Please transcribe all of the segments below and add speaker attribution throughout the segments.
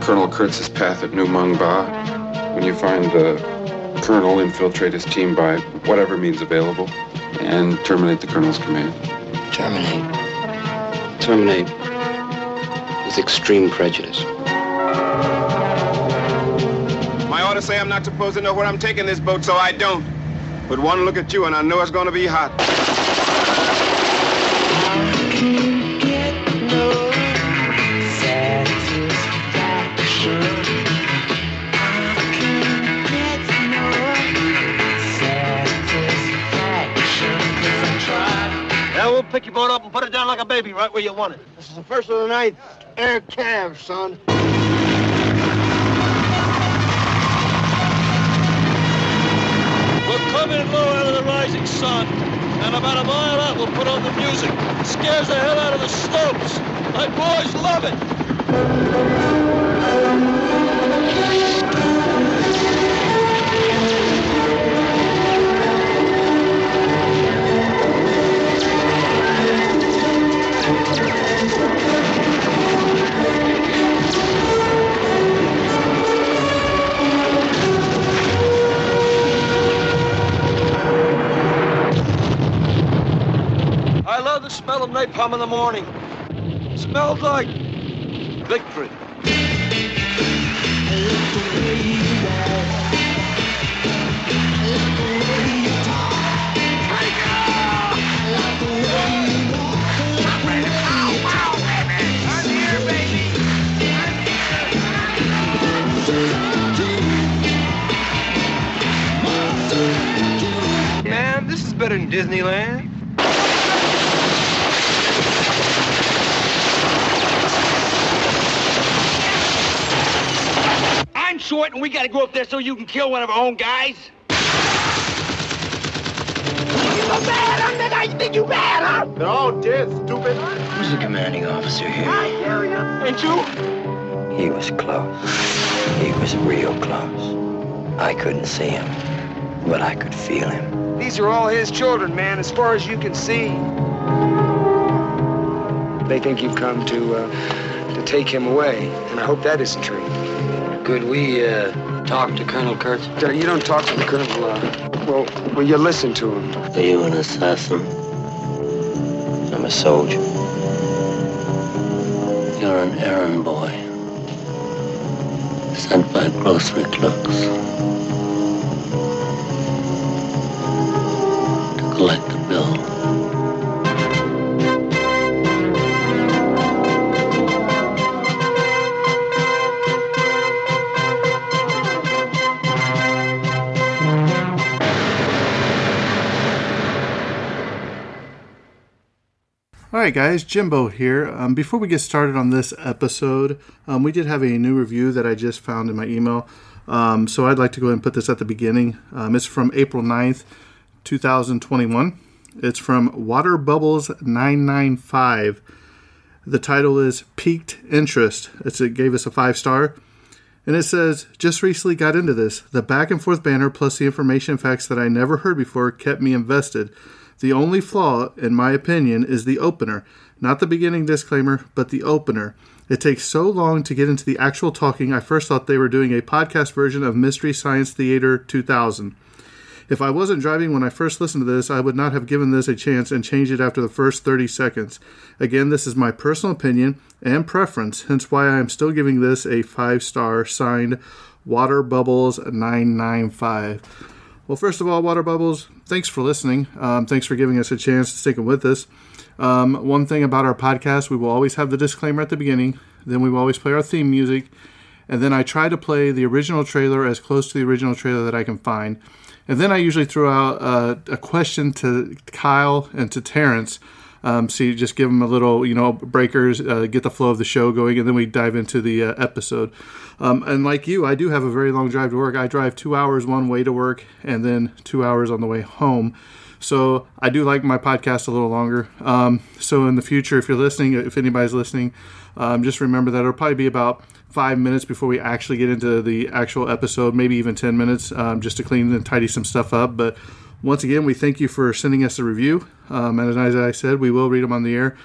Speaker 1: Colonel Kurtz's path at Nu Mung Ba. When you find the colonel, infiltrate his team by whatever means available and terminate the colonel's command.
Speaker 2: Terminate.
Speaker 3: Terminate with extreme prejudice.
Speaker 4: My orders say I'm not supposed to know where I'm taking this boat, so I don't. But one look at you and I know it's gonna be hot.
Speaker 5: Pick your boat up and put it down like a baby right where you want it.
Speaker 4: This is the first of the night. Air Cav, son.
Speaker 5: We'll come in low out of the rising sun. And about a mile out, we'll put on the music. It scares the hell out of the slopes. My boys love it. The smell of napalm in the morning. smells like victory.
Speaker 4: Man, this is better than Disneyland.
Speaker 5: I'm short and we gotta go up there so you can kill one of our own guys. You mad? I'm the guy you think you mad, huh?
Speaker 4: They're all dead, stupid.
Speaker 2: Who's the commanding officer here? I hear you.
Speaker 4: Ain't you?
Speaker 2: He was close. He was real close. I couldn't see him, but I could feel him.
Speaker 4: These are all his children, man, as far as you can see. They think you've come to uh, to take him away, and I hope that isn't true.
Speaker 3: Could we uh, talk to Colonel Kurtz?
Speaker 4: You don't talk to the colonel. Uh, well, well, you listen to him.
Speaker 2: Are you an assassin? I'm a soldier. You're an errand boy. Sent by grocery clerks.
Speaker 6: Right, guys, Jimbo here. Um, before we get started on this episode, um, we did have a new review that I just found in my email. Um, so I'd like to go ahead and put this at the beginning. Um, it's from April 9th, 2021. It's from Water Bubbles 995. The title is Peaked Interest. It's, it gave us a five star. And it says, just recently got into this. The back and forth banner plus the information facts that I never heard before kept me invested. The only flaw, in my opinion, is the opener. Not the beginning disclaimer, but the opener. It takes so long to get into the actual talking, I first thought they were doing a podcast version of Mystery Science Theater 2000. If I wasn't driving when I first listened to this, I would not have given this a chance and changed it after the first 30 seconds. Again, this is my personal opinion and preference, hence why I am still giving this a 5 star signed Water Bubbles 995. Well, first of all, Water Bubbles, thanks for listening. Um, thanks for giving us a chance to stick with us. Um, one thing about our podcast, we will always have the disclaimer at the beginning, then we will always play our theme music, and then I try to play the original trailer as close to the original trailer that I can find. And then I usually throw out uh, a question to Kyle and to Terrence. Um, so you just give them a little, you know, breakers, uh, get the flow of the show going, and then we dive into the uh, episode. Um, and like you, I do have a very long drive to work. I drive two hours one way to work and then two hours on the way home. So I do like my podcast a little longer. Um, so in the future, if you're listening, if anybody's listening, um, just remember that it'll probably be about five minutes before we actually get into the actual episode, maybe even 10 minutes, um, just to clean and tidy some stuff up. But once again, we thank you for sending us a review. Um, and as I said, we will read them on the air.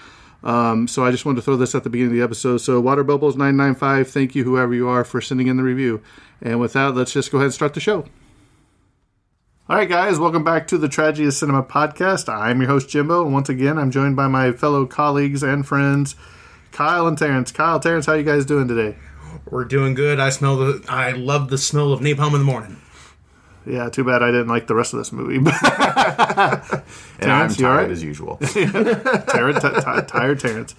Speaker 6: Um, so I just wanted to throw this at the beginning of the episode. So Water Bubbles 995, thank you, whoever you are, for sending in the review. And with that, let's just go ahead and start the show. All right, guys, welcome back to the Tragedy of Cinema podcast. I'm your host, Jimbo, and once again, I'm joined by my fellow colleagues and friends, Kyle and Terrence. Kyle, Terrence, how you guys doing today?
Speaker 7: We're doing good. I smell the. I love the smell of napalm in the morning.
Speaker 6: Yeah, too bad I didn't like the rest of this movie.
Speaker 8: And I'm
Speaker 6: Terrence, all
Speaker 8: tired
Speaker 6: right?
Speaker 8: as usual.
Speaker 6: Terrence, t- t- tired Terrence.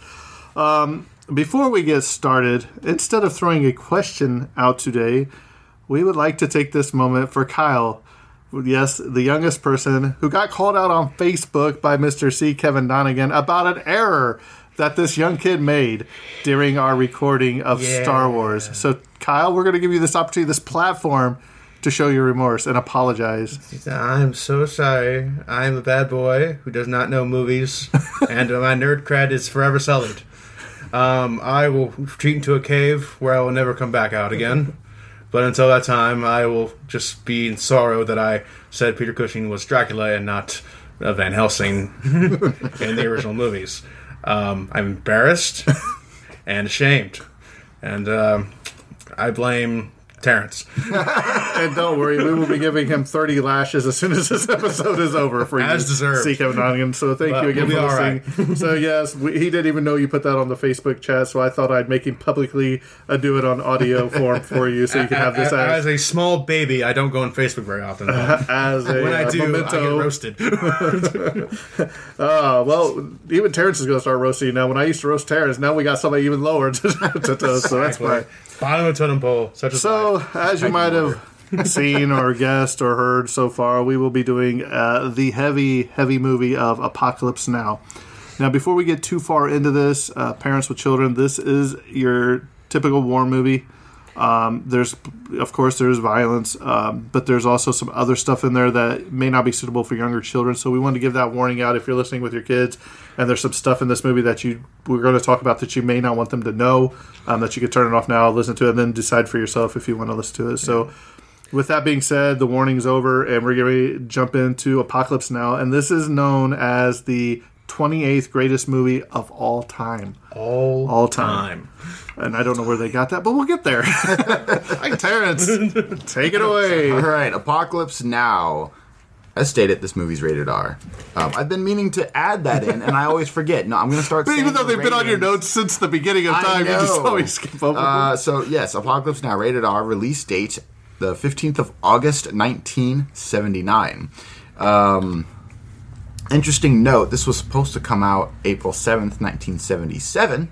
Speaker 6: Um, before we get started, instead of throwing a question out today, we would like to take this moment for Kyle. Yes, the youngest person who got called out on Facebook by Mr. C. Kevin Donegan about an error that this young kid made during our recording of Star Wars. So, Kyle, we're going to give you this opportunity, this platform to show your remorse and apologize.
Speaker 7: I'm so sorry. I'm a bad boy who does not know movies, and my nerd cred is forever sullied. Um, I will retreat into a cave where I will never come back out again. But until that time, I will just be in sorrow that I said Peter Cushing was Dracula and not uh, Van Helsing in the original movies. Um, I'm embarrassed and ashamed, and um, I blame Terrence.
Speaker 6: And don't worry, we will be giving him 30 lashes as soon as this episode is over for you.
Speaker 7: As
Speaker 6: you.
Speaker 7: deserved.
Speaker 6: See Kevin Donegan. So thank
Speaker 7: But
Speaker 6: you again
Speaker 7: we'll
Speaker 6: for listening. so yes, we, he didn't even know you put that on the Facebook chat, so I thought I'd make him publicly uh, do it on audio form for you so you can have this
Speaker 7: as
Speaker 6: as,
Speaker 7: a small baby, I don't go on Facebook very often.
Speaker 6: as a
Speaker 7: when I
Speaker 6: uh,
Speaker 7: do, I get
Speaker 6: memento.
Speaker 7: roasted.
Speaker 6: Uh, well, even Terrence is going to start roasting you now. When I used to roast Terrence, now we got somebody even lower to, to toast, so that's fine.
Speaker 7: Bottom of the totem pole, such as
Speaker 6: So, as you might have seen or guessed or heard so far, we will be doing uh, the heavy, heavy movie of Apocalypse Now. Now, before we get too far into this, uh, parents with children, this is your typical war movie. Um, there's, of course, there's violence, um, but there's also some other stuff in there that may not be suitable for younger children. So we wanted to give that warning out if you're listening with your kids, and there's some stuff in this movie that you we're going to talk about that you may not want them to know, um, that you could turn it off now, listen to it, and then decide for yourself if you want to listen to it. So. With that being said, the warning's over, and we're going to jump into Apocalypse Now, and this is known as the 28th greatest movie of all time.
Speaker 7: all
Speaker 6: All time. And I don't know where they got that, but we'll get there. Hi, Terrence. Take it away.
Speaker 8: All right, Apocalypse Now. As stated, this movie's rated R. Um, I've been meaning to add that in, and I always forget. No, I'm going to start.
Speaker 6: But even though they've been on your notes since the beginning of time, you just always skip over.
Speaker 8: Uh, so yes, Apocalypse Now, rated R. Release date the 15th of August, 1979. Um, interesting note: this was supposed to come out April 7th, 1977,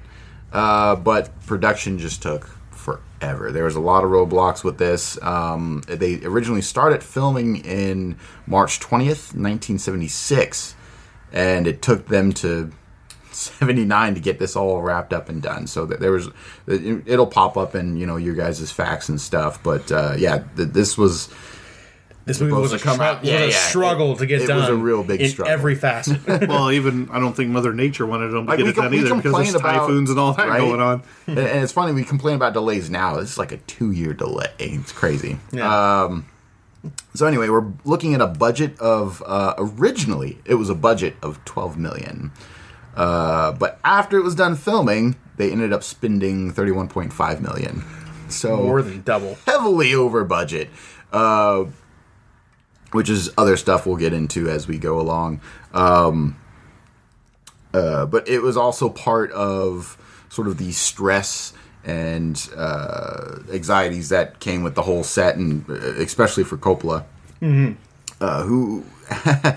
Speaker 8: uh, but production just took forever. There was a lot of roadblocks with this. Um, they originally started filming in March 20th, 1976, and it took them to 79 to get this all wrapped up and done. So that there was, it- it'll pop up in you know your guys' facts and stuff. But uh, yeah, th- this was
Speaker 7: This movie was a,
Speaker 8: to come
Speaker 7: strugg-
Speaker 8: out-
Speaker 7: was
Speaker 8: yeah,
Speaker 7: a
Speaker 8: yeah,
Speaker 7: struggle
Speaker 8: it-
Speaker 7: to get
Speaker 8: it
Speaker 7: done.
Speaker 8: was a real big
Speaker 7: in
Speaker 8: struggle.
Speaker 7: every facet.
Speaker 6: well, even I don't think Mother Nature wanted them to
Speaker 8: Like,
Speaker 6: get it
Speaker 8: com-
Speaker 6: done either because
Speaker 8: complain
Speaker 6: there's
Speaker 8: about-
Speaker 6: typhoons and all that
Speaker 8: right?
Speaker 6: going on.
Speaker 8: and, and it's funny we complain about delays now. This is like a two year delay. It's crazy.
Speaker 7: Yeah.
Speaker 8: Um, so anyway, we're looking at a budget of uh, originally it was a budget of twelve million, uh, but after it was done filming, they ended up spending thirty one point five million. So
Speaker 7: More than double.
Speaker 8: heavily over budget, uh, which is other stuff we'll get into as we go along. Um, uh, but it was also part of sort of the stress and uh, anxieties that came with the whole set, and uh, especially for Coppola, uh, who.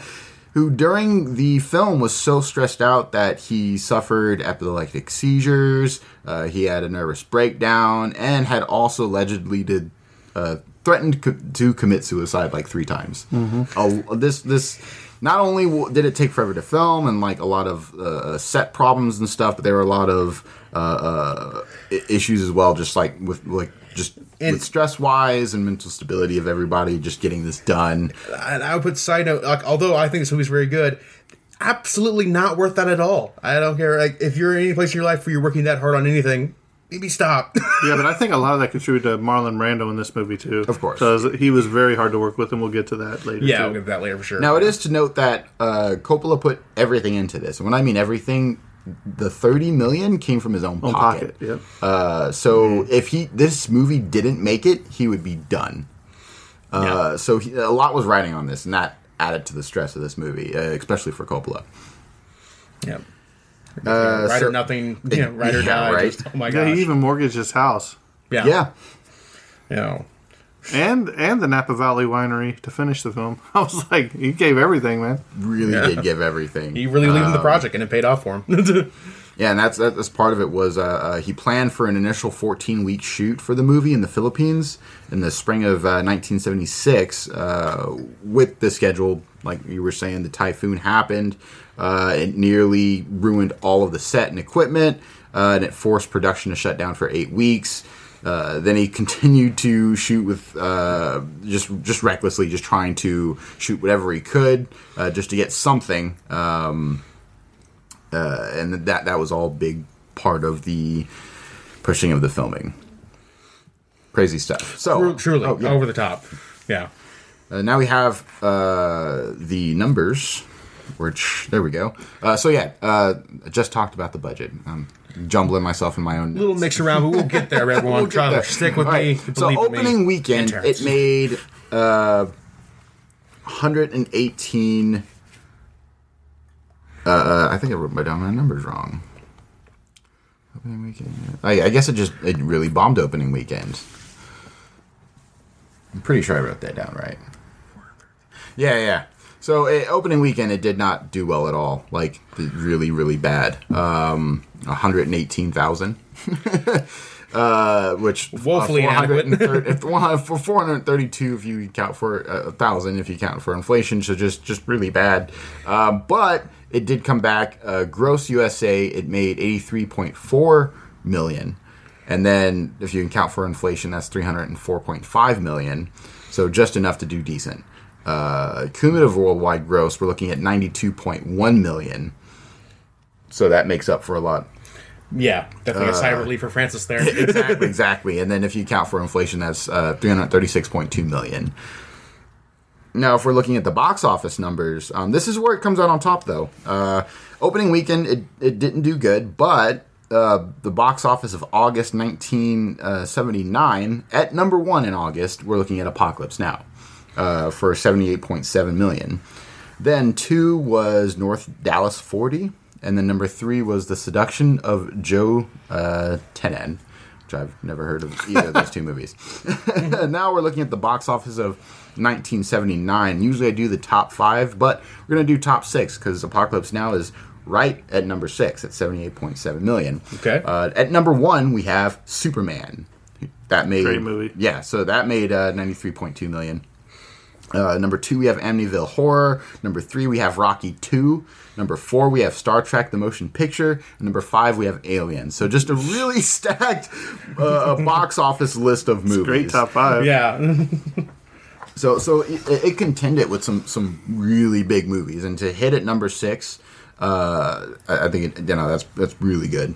Speaker 8: Who during the film was so stressed out that he suffered epileptic seizures, uh, he had a nervous breakdown, and had also allegedly did uh, threatened co- to commit suicide like three times. Uh, this this not only w- did it take forever to film and like a lot of uh, set problems and stuff, but there were a lot of uh, uh, issues as well, just like with like just
Speaker 7: And-
Speaker 8: with stress wise and mental stability of everybody just getting this done.
Speaker 7: And I would put side note, like, although I think this movie's very good, absolutely not worth that at all. I don't care. Like, if you're in any place in your life where you're working that hard on anything, maybe stop.
Speaker 6: Yeah, but I think a lot of that contributed to Marlon Brando in this movie too.
Speaker 8: Of course.
Speaker 6: because he was very hard to work with, and we'll get to that later.
Speaker 7: yeah,
Speaker 6: too.
Speaker 7: I'll get to that later for sure.
Speaker 8: Now it is to note that uh, Coppola put everything into this, and when I mean everything, the thirty million came from his own
Speaker 6: Own
Speaker 8: pocket.
Speaker 6: pocket, yep.
Speaker 8: Uh, so if he this movie didn't make it, he would be done. Uh, So he, a lot was riding on this, and that added to the stress of this movie, uh, especially for Coppola.
Speaker 7: Yeah.
Speaker 8: Uh,
Speaker 7: Ride
Speaker 8: so-
Speaker 7: or nothing, you know, ride or
Speaker 8: Yeah,
Speaker 7: die.
Speaker 8: right.
Speaker 7: Just, oh my
Speaker 6: Yeah,
Speaker 7: gosh.
Speaker 6: he even mortgaged his house
Speaker 7: yeah.
Speaker 8: yeah,
Speaker 7: You know,
Speaker 6: and and the Napa Valley Winery to finish the film. I was like, he gave everything, man.
Speaker 8: really
Speaker 7: Yeah.
Speaker 8: did give everything.
Speaker 7: he really believed in the
Speaker 8: Um,
Speaker 7: project and it paid off for him.
Speaker 8: Yeah, and that's that's part of it was uh, uh, he planned for an initial 14 week shoot for the movie in the Philippines in the spring of uh, 1976. Uh, with the schedule, like you were saying, the typhoon happened. Uh, it nearly ruined all of the set and equipment, uh, and it forced production to shut down for eight weeks. Uh, then he continued to shoot with uh, just just recklessly, just trying to shoot whatever he could, uh, just to get something. Um, uh, and that that was all big part of the pushing of the filming. Crazy stuff. So
Speaker 7: Truly,
Speaker 8: oh, yeah.
Speaker 7: over the top. Yeah.
Speaker 8: Uh, now we have uh, the numbers, which there we go. Uh, so yeah, uh, just talked about the budget. I'm jumbling myself in my own.
Speaker 7: A little mix around, but we'll get there, everyone.
Speaker 8: We'll
Speaker 7: Try to stick with
Speaker 8: All
Speaker 7: me.
Speaker 8: right, So
Speaker 7: in me.
Speaker 8: opening weekend,
Speaker 7: And
Speaker 8: it made uh, 118. Uh, uh, I think I wrote my down my numbers wrong. Opening weekend. I, I guess it just it really bombed opening weekend. I'm pretty sure I wrote that down right. Yeah, yeah. So uh, opening weekend, it did not do well at all. Like really, really bad. Um, 118,000. uh, which
Speaker 7: Woefully
Speaker 8: uh,
Speaker 7: inadequate.
Speaker 8: 430 if 100 for 432 if you count for a thousand if you count for inflation. So just just really bad. Um, but it did come back. Uh, gross USA, it made 83.4 million. And then if you can count for inflation, that's 304.5 million. So just enough to do decent. Uh, cumulative worldwide gross, we're looking at 92.1 million. So that makes up for a lot.
Speaker 7: Yeah, definitely a sigh of relief for Francis there.
Speaker 8: exactly, exactly. And then if you count for inflation, that's uh, 336.2 million. Now, if we're looking at the box office numbers, um, this is where it comes out on top, though. Uh, opening weekend, it, it didn't do good, but uh, the box office of August 1979, at number one in August, we're looking at Apocalypse Now uh, for 78.7 million. Then two was North Dallas 40, and then number three was The Seduction of Joe uh, Tynan, which I've never heard of either of those two movies. now we're looking at the box office of 1979. Usually I do the top five, but we're going to do top six because Apocalypse Now is right at number six at 78.7 million.
Speaker 7: Okay.
Speaker 8: Uh, at number one, we have Superman. That made
Speaker 6: Great movie.
Speaker 8: Yeah, so that made uh, 93.2 million. Uh, number two, we have Amityville Horror. Number three, we have Rocky Two. Number four, we have Star Trek: The Motion Picture. And number five, we have Alien. So just a really stacked uh, box office list of movies.
Speaker 6: Great top five.
Speaker 7: Yeah.
Speaker 8: So so it, it contended with some some really big movies, and to hit at number six, uh, I, I think it, you know that's that's really good.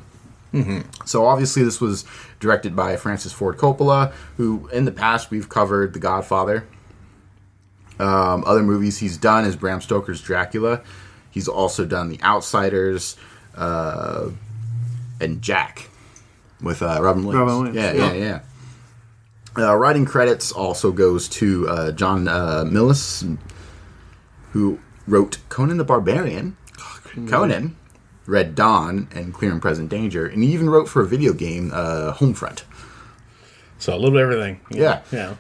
Speaker 8: So obviously, this was directed by Francis Ford Coppola, who in the past we've covered The Godfather. Um, other movies he's done is Bram Stoker's Dracula. He's also done The Outsiders uh, and Jack with uh, Robin Williams.
Speaker 6: Robin Williams,
Speaker 8: Yeah,
Speaker 6: yeah.
Speaker 8: yeah, yeah. Uh, writing credits also goes to uh, John uh, Milius, who wrote Conan the Barbarian, Conan, Red Dawn, and Clear and Present Danger, and he even wrote for a video game, uh, Homefront.
Speaker 7: So a little bit of everything.
Speaker 8: Yeah.
Speaker 7: Yeah.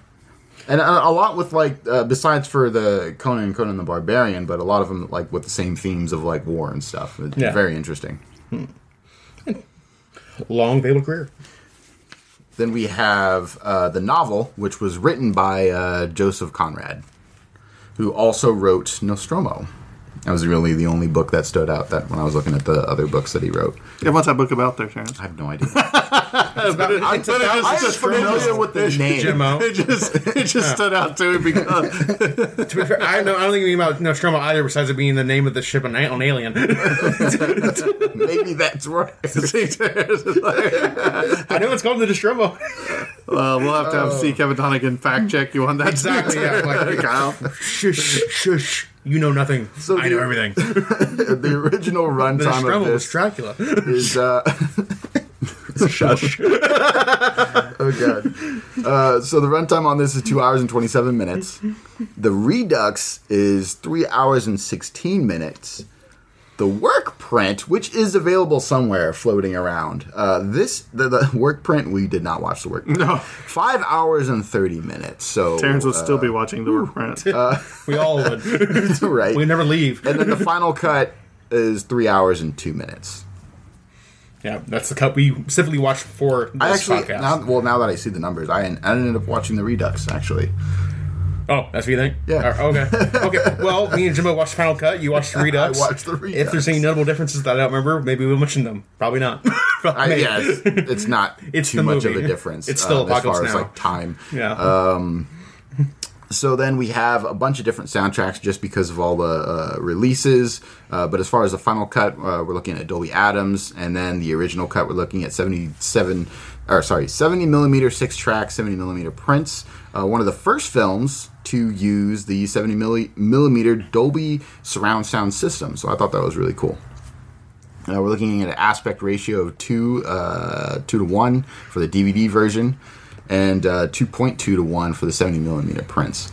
Speaker 8: And a, a lot with like, uh, besides for the Conan and Conan the Barbarian, but a lot of them like with the same themes of like war and stuff. It's
Speaker 7: Yeah.
Speaker 8: very interesting.
Speaker 7: Long fatal career.
Speaker 8: Then we have uh, the novel, which was written by uh, Joseph Conrad, who also wrote Nostromo. That was really the only book that stood out that when I was looking at the other books that he wrote.
Speaker 6: Yeah, what's that book about there, Terrence?
Speaker 8: I have no idea.
Speaker 7: It's about, it's
Speaker 8: I
Speaker 7: about
Speaker 8: am familiar with the name.
Speaker 7: Jimmo.
Speaker 6: It just it just stood out to me because
Speaker 7: To be fair, I, know, I don't think you mean about Nostromo either, besides it being the name of the ship on, on Alien.
Speaker 8: Maybe that's right.
Speaker 7: I know it's called the Nostromo.
Speaker 6: well, we'll have to have see Kevin Donegan fact check you on that.
Speaker 7: Exactly, yeah. Like,
Speaker 6: Kyle.
Speaker 7: shush, shush. You know nothing.
Speaker 8: So
Speaker 7: I know everything.
Speaker 8: the original
Speaker 7: The
Speaker 8: runtime
Speaker 7: Nostromo
Speaker 8: of
Speaker 7: was
Speaker 8: this
Speaker 7: Dracula.
Speaker 8: is uh,
Speaker 7: Shush.
Speaker 8: oh god. Uh, so the runtime on this is two hours and twenty seven minutes. The Redux is three hours and sixteen minutes. The work print, which is available somewhere floating around, uh, this the, the work print we did not watch the work. Print.
Speaker 6: No.
Speaker 8: five hours and thirty minutes. So
Speaker 6: Terrence will still be watching the work print.
Speaker 7: We all would.
Speaker 8: uh, right.
Speaker 7: We never leave.
Speaker 8: and then the final cut is three hours and two minutes.
Speaker 7: Yeah, that's the cut we specifically watched for this
Speaker 8: I actually
Speaker 7: podcast.
Speaker 8: now well now that I see the numbers, I, I ended up watching the Redux actually.
Speaker 7: oh, that's what you think?
Speaker 8: Yeah.
Speaker 7: Uh, okay. Okay. Well, me and Jimbo watched Final Cut. You watched the Redux.
Speaker 8: I watched the Redux.
Speaker 7: If there's any notable differences that I don't remember, maybe we'll mention them. Probably not.
Speaker 8: I, yeah, it's, it's not
Speaker 7: It's
Speaker 8: too much
Speaker 7: movie.
Speaker 8: of a difference.
Speaker 7: It's still
Speaker 8: um, as far
Speaker 7: Apocalypse
Speaker 8: as like time.
Speaker 7: Yeah.
Speaker 8: So then we have a bunch of different soundtracks just because of all the uh, releases. Uh, but as far as the final cut, uh, we're looking at Dolby Atmos, and then the original cut, we're looking at 77, or sorry, 70 millimeter six track, 70 millimeter prints. Uh, one of the first films to use the 70 milli- millimeter Dolby surround sound system. So I thought that was really cool. Uh, we're looking at an aspect ratio of two, uh, two to one for the DVD version, and uh, 2.2 to one for the 70 millimeter prints.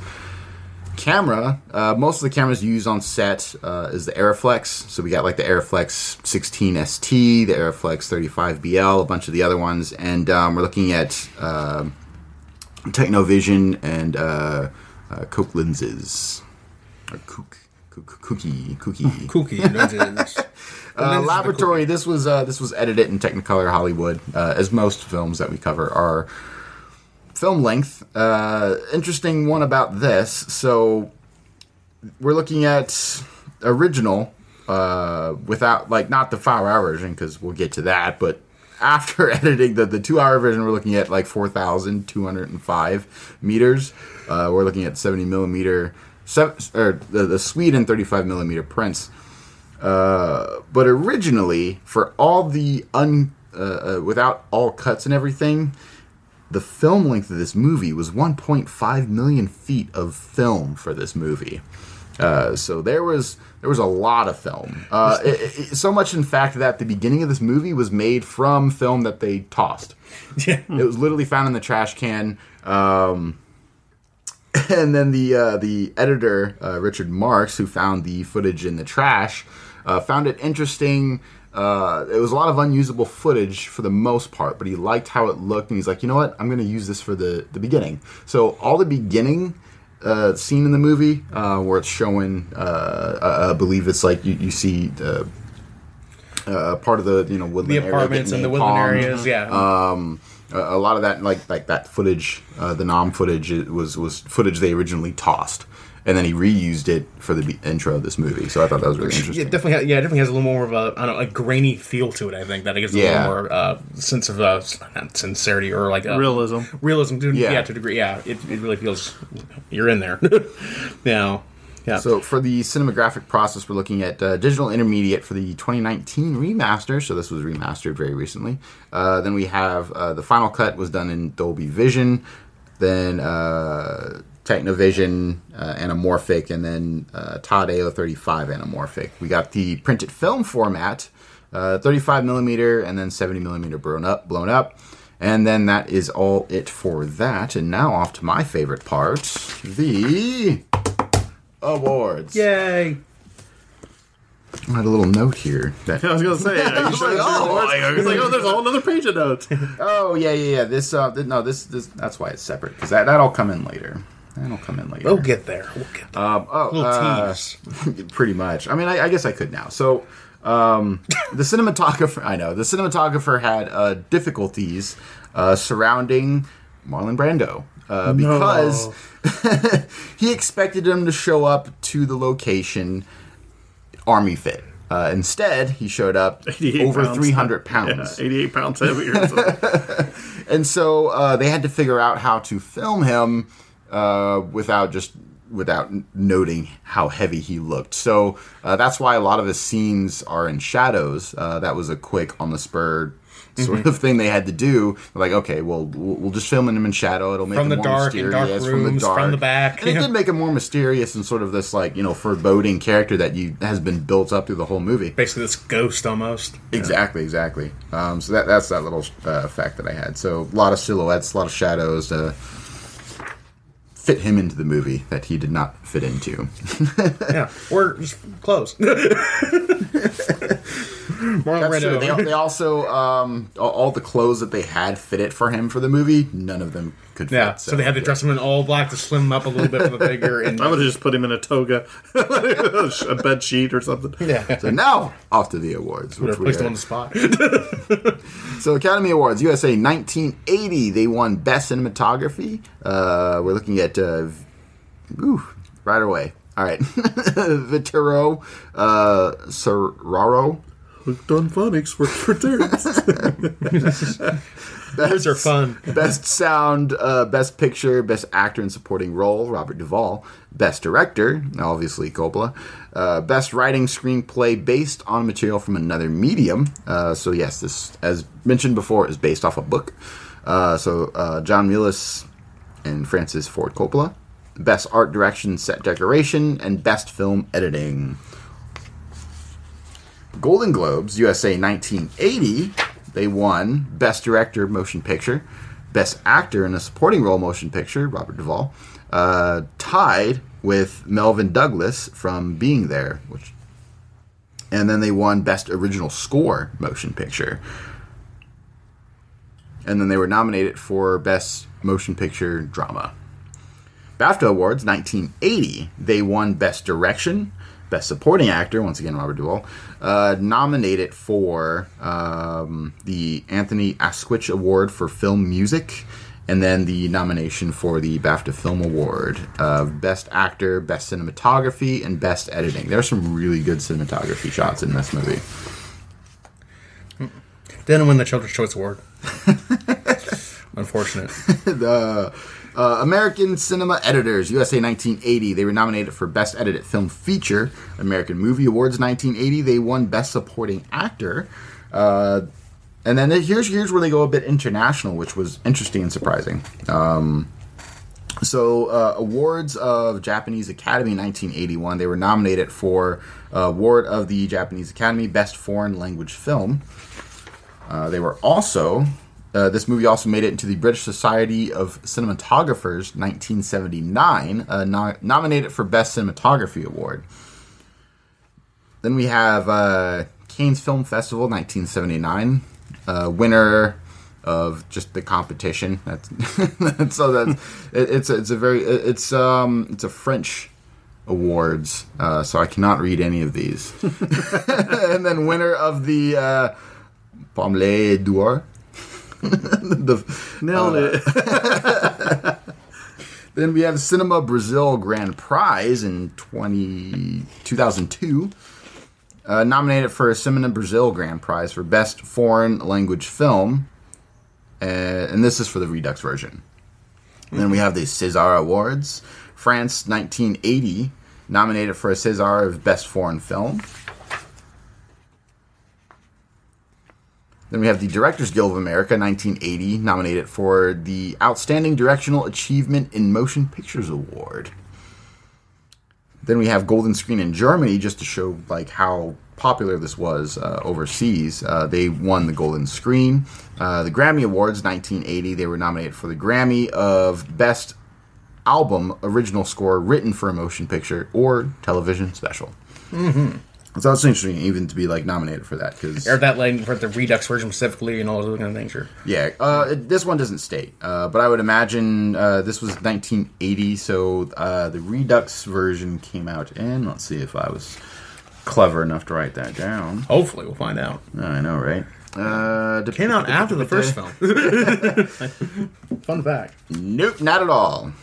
Speaker 8: Camera, uh, most of the cameras used on set uh, is the Arriflex. So we got like the Arriflex 16ST, the Arriflex 35BL, a bunch of the other ones, and um, we're looking at uh, Technovision and uh, uh, Coke lenses, or Cook, Cook, Cookie, Cookie.
Speaker 7: Lenses.
Speaker 8: Uh, laboratory. This was uh, this was edited in Technicolor Hollywood, uh, as most films that we cover are film length. Uh, interesting one about this. So we're looking at original uh, without like not the five hour version because we'll get to that, but. After editing the, the two hour version, we're looking at like 4,205 meters. Uh, we're looking at 70 millimeter, seven, or the, the Sweden 35 millimeter prints. Uh, but originally, for all the un uh, uh, without all cuts and everything, the film length of this movie was 1.5 million feet of film for this movie. Uh, so there was there was a lot of film. Uh, it, it- so much, in fact, that the beginning of this movie was made from film that they tossed.
Speaker 7: Yeah.
Speaker 8: It was literally found in the trash can. Um, and then the uh, the editor uh, Richard Marks, who found the footage in the trash, uh, found it interesting. Uh, it was a lot of unusable footage for the most part, but he liked how it looked, and he's like, you know what, I'm going to use this for the the beginning. So all the beginning uh, scene in the movie uh, where it's showing, uh, I I believe it's like you, you see the. Uh, part of the you know woodland
Speaker 7: The apartments and the woodland areas. Yeah.
Speaker 8: Um, a, a lot of that, like like that footage, uh, the nom footage, it was was footage they originally tossed, and then he reused it for the intro of this movie. So I thought that was really interesting.
Speaker 7: it definitely. Ha- yeah, it definitely has a little more of a, I don't know, a grainy feel to it. I think that it gives a little more uh, sense of uh, sincerity or like a,
Speaker 6: Realism.
Speaker 7: Realism, to,
Speaker 8: Yeah.
Speaker 7: yeah. to a degree. Yeah, it, it really feels you're in there. now, yeah.
Speaker 8: So for the cinematographic process, we're looking at uh, digital intermediate for the 2019 remaster. So this was remastered very recently. Uh, then we have uh, the final cut was done in Dolby Vision, then uh, Technovision uh, anamorphic, and then uh, Todd AO35 anamorphic. We got the printed film format, uh, 35 millimeter, and then 70 millimeter blown up, blown up. And then that is all it for that. And now off to my favorite part, the awards.
Speaker 7: Yay!
Speaker 8: I had a little note here. That,
Speaker 6: I was gonna say, are you sure
Speaker 8: like,
Speaker 6: it's
Speaker 8: oh,
Speaker 6: yours?
Speaker 8: I-
Speaker 6: It's like, oh, there's a whole other page of notes.
Speaker 8: oh yeah, yeah, yeah. This, uh, th- no, this, this. That's why it's separate because that that'll come in later. That'll come in later.
Speaker 7: We'll get there. We'll get there.
Speaker 8: Um, oh,
Speaker 7: Little
Speaker 8: uh, pretty much. I mean, I, I guess I could now. So, um, the cinematographer, I know the cinematographer had uh, difficulties uh, surrounding Marlon Brando uh, because he expected him to show up to the location army fit. Uh, instead, he showed up over
Speaker 6: pounds.
Speaker 8: 300 pounds.
Speaker 6: Yeah, 88 pounds heavier. or something.
Speaker 8: And so uh, they had to figure out how to film him uh, without just without noting how heavy he looked. So uh, that's why a lot of his scenes are in shadows. Uh, that was a quick on the spur sort
Speaker 7: Mm-hmm.
Speaker 8: of thing they had to do. Like, okay, well, we'll just film him in shadow. It'll make more mysterious.
Speaker 7: From
Speaker 8: him
Speaker 7: the
Speaker 8: more
Speaker 7: dark,
Speaker 8: mysterious
Speaker 7: dark rooms, from the back.
Speaker 8: And it
Speaker 7: Yeah.
Speaker 8: did make him more mysterious and sort of this like you know foreboding character that you has been built up through the whole movie.
Speaker 7: Basically, this ghost almost.
Speaker 8: Exactly, exactly. Um, so that that's that little uh, effect that I had. So a lot of silhouettes, a lot of shadows to fit him into the movie that he did not fit into.
Speaker 7: Yeah, or just clothes. Marlon
Speaker 8: That's true. They, they also um, all, all the clothes that they had fitted for him for the movie. None of them could fit.
Speaker 7: yeah, so they had to dress him in all black to slim him up a little bit for the figure. And
Speaker 6: I would have just put him in a toga, a bed sheet or something.
Speaker 7: yeah,
Speaker 8: So now off to the awards. Which we
Speaker 7: placed him on the spot.
Speaker 8: So Academy Awards USA 1980, they won Best Cinematography. Uh, we're looking at uh, ooh, right away. All right, Vitero uh, Serraro.
Speaker 6: Hooked on phonics worked for Terrence.
Speaker 7: Those are fun.
Speaker 8: Best Sound, uh, Best Picture, Best Actor in Supporting Role, Robert Duvall. Best Director, obviously Coppola. Uh, best Writing Screenplay based on material from another medium. Uh, so yes, this, as mentioned before, is based off a book. Uh, so uh, John Milius and Francis Ford Coppola. Best Art Direction, Set Decoration, and Best Film Editing. Golden Globes USA 1980, they won Best Director Motion Picture, Best Actor in a Supporting Role Motion Picture, Robert Duvall, uh, tied with Melvyn Douglas from Being There, which, and then they won Best Original Score Motion Picture, and then they were nominated for Best Motion Picture Drama. BAFTA Awards 1980, they won Best Direction, Best Supporting Actor, once again Robert Duvall, uh, nominated for um, the Anthony Asquith Award for Film Music, and then the nomination for the BAFTA Film Award of Best Actor, Best Cinematography, and Best Editing. There are some really good cinematography shots in this movie.
Speaker 7: Didn't win the Children's Choice Award. Unfortunate.
Speaker 8: the uh, American Cinema Editors, USA 1980. They were nominated for Best Edited Film Feature. American Movie Awards 1980. They won Best Supporting Actor. Uh, and then here's here's where they go a bit international, which was interesting and surprising. Um, so, uh, awards of Japanese Academy 1981. They were nominated for uh, award of the Japanese Academy Best Foreign Language Film. Uh, they were also uh, this movie also made it into the British Society of Cinematographers 1979, uh, no- nominated for Best Cinematography Award. Then we have uh, Cannes Film Festival 1979, uh, winner of just the competition. That's so that's it, it's a, it's a very it's um it's a French awards, uh, so I cannot read any of these. and then winner of the uh, d'Or. the,
Speaker 6: Nailed it.
Speaker 8: Then we have Cinema Brazil Grand Prize in 20, 2002. Uh, nominated for a Cinema Brazil Grand Prize for Best Foreign Language Film. Uh, and this is for the Redux version. And then we have the César Awards. France 1980, nominated for a César of Best Foreign Film. Then we have the Directors Guild of America 1980, nominated for the Outstanding Directional Achievement in Motion Pictures Award. Then we have Golden Screen in Germany, just to show like how popular this was uh, overseas. Uh, they won the Golden Screen. Uh, the Grammy Awards 1980, they were nominated for the Grammy of Best Album Original Score Written for a Motion Picture or Television Special.
Speaker 7: Mm-hmm.
Speaker 8: So it's interesting even to be like nominated for that because
Speaker 7: Or that lane for the Redux version specifically and all those kind of things. Sure.
Speaker 8: yeah, uh, it- this one doesn't state, uh, but I would imagine uh, this was 1980, so uh, the Redux version came out in. Let's see if I was clever enough to write that down.
Speaker 7: Hopefully, we'll find out.
Speaker 8: I know, right? Uh,
Speaker 7: Came out after the first film. Fun fact.
Speaker 8: Nope, not at all.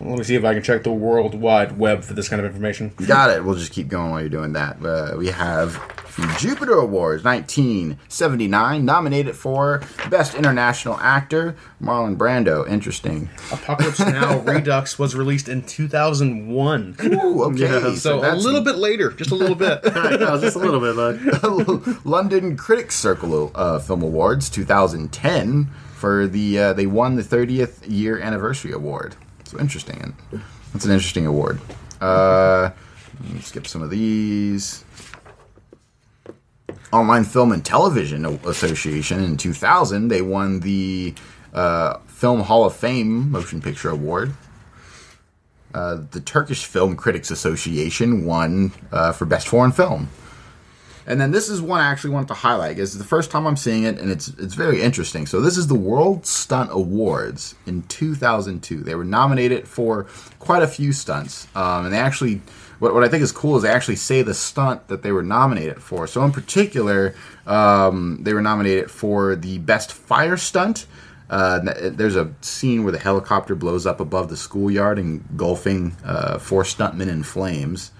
Speaker 7: Let me see if I can check the World Wide Web for this kind of information.
Speaker 8: Got it. We'll just keep going while you're doing that. Uh, we have the Jupiter Awards 1979, nominated for Best International Actor, Marlon Brando. Interesting.
Speaker 7: Apocalypse Now Redux was released in 2001.
Speaker 8: Ooh, okay.
Speaker 7: So, a little bit later, just a little bit.
Speaker 6: no, just a little bit, bud.
Speaker 8: London Critics Circle uh, Film Awards 2010 for the uh, they won the 30th year anniversary award. So interesting. That's an interesting award. Uh, let me skip some of these. Online Film and Television Association in 2000 they won the uh, Film Hall of Fame Motion Picture Award. Uh, the Turkish Film Critics Association won uh, for Best Foreign Film. And then this is one I actually wanted to highlight. It's the first time I'm seeing it, and it's it's very interesting. So this is the World Stunt Awards in 2002. They were nominated for quite a few stunts, um, and they actually what what I think is cool is they actually say the stunt that they were nominated for. So in particular, um, they were nominated for the best fire stunt. Uh, there's a scene where the helicopter blows up above the schoolyard, engulfing uh, four stuntmen in flames.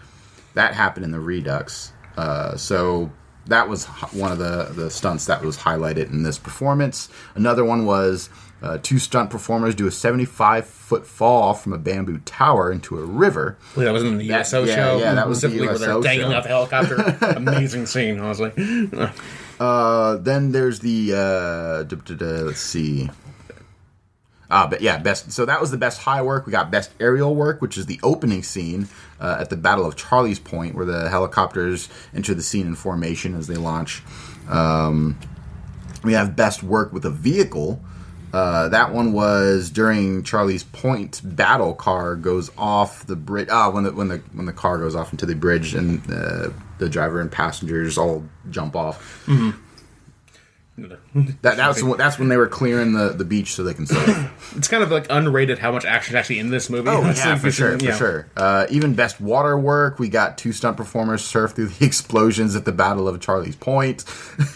Speaker 8: That happened in the Redux. Uh, so that was one of the, the stunts that was highlighted in this performance. Another one was uh, two stunt performers do a 75 foot fall from a bamboo tower into a river.
Speaker 7: Well, that was in the
Speaker 8: That-
Speaker 7: USO
Speaker 8: yeah,
Speaker 7: show.
Speaker 8: yeah, that was the
Speaker 7: specifically where they're dangling
Speaker 8: show.
Speaker 7: off the helicopter. Amazing scene, honestly.
Speaker 8: Uh, then there's the uh, duh, duh, duh, let's see. Ah, but yeah, best. So that was the best high work. We got best aerial work, which is the opening scene uh, at the Battle of Charlie's Point, where the helicopters enter the scene in formation as they launch. Um, we have best work with a vehicle. Uh, that one was during Charlie's Point battle car goes off the bridge. Ah, when the when the when the car goes off into the bridge and uh, the driver and passengers all jump off. That that's when, that's when they were clearing the, the beach so they can surf.
Speaker 7: It's kind of like unrated how much action is actually in this movie.
Speaker 8: Oh yeah, for sure,
Speaker 7: yeah.
Speaker 8: for sure. Uh, even best water work, we got two stunt performers surf through the explosions at the Battle of Charlie's Point.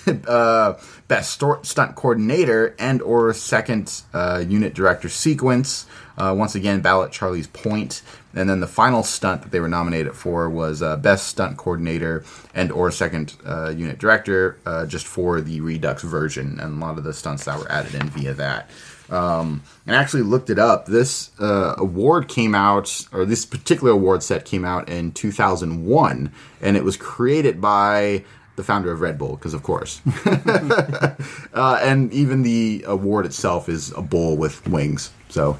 Speaker 8: uh, best stor- stunt coordinator and or second uh, unit director sequence. Uh, once again, Battle at Charlie's Point. And then the final stunt that they were nominated for was uh, best stunt coordinator and or second uh, unit director, uh, just for the Redux version, and a lot of the stunts that were added in via that um, and I actually looked it up. This uh, award came out, or this particular award set came out in 2001, and it was created by the founder of Red Bull, because of course. uh, and even the award itself is a bull with wings. So,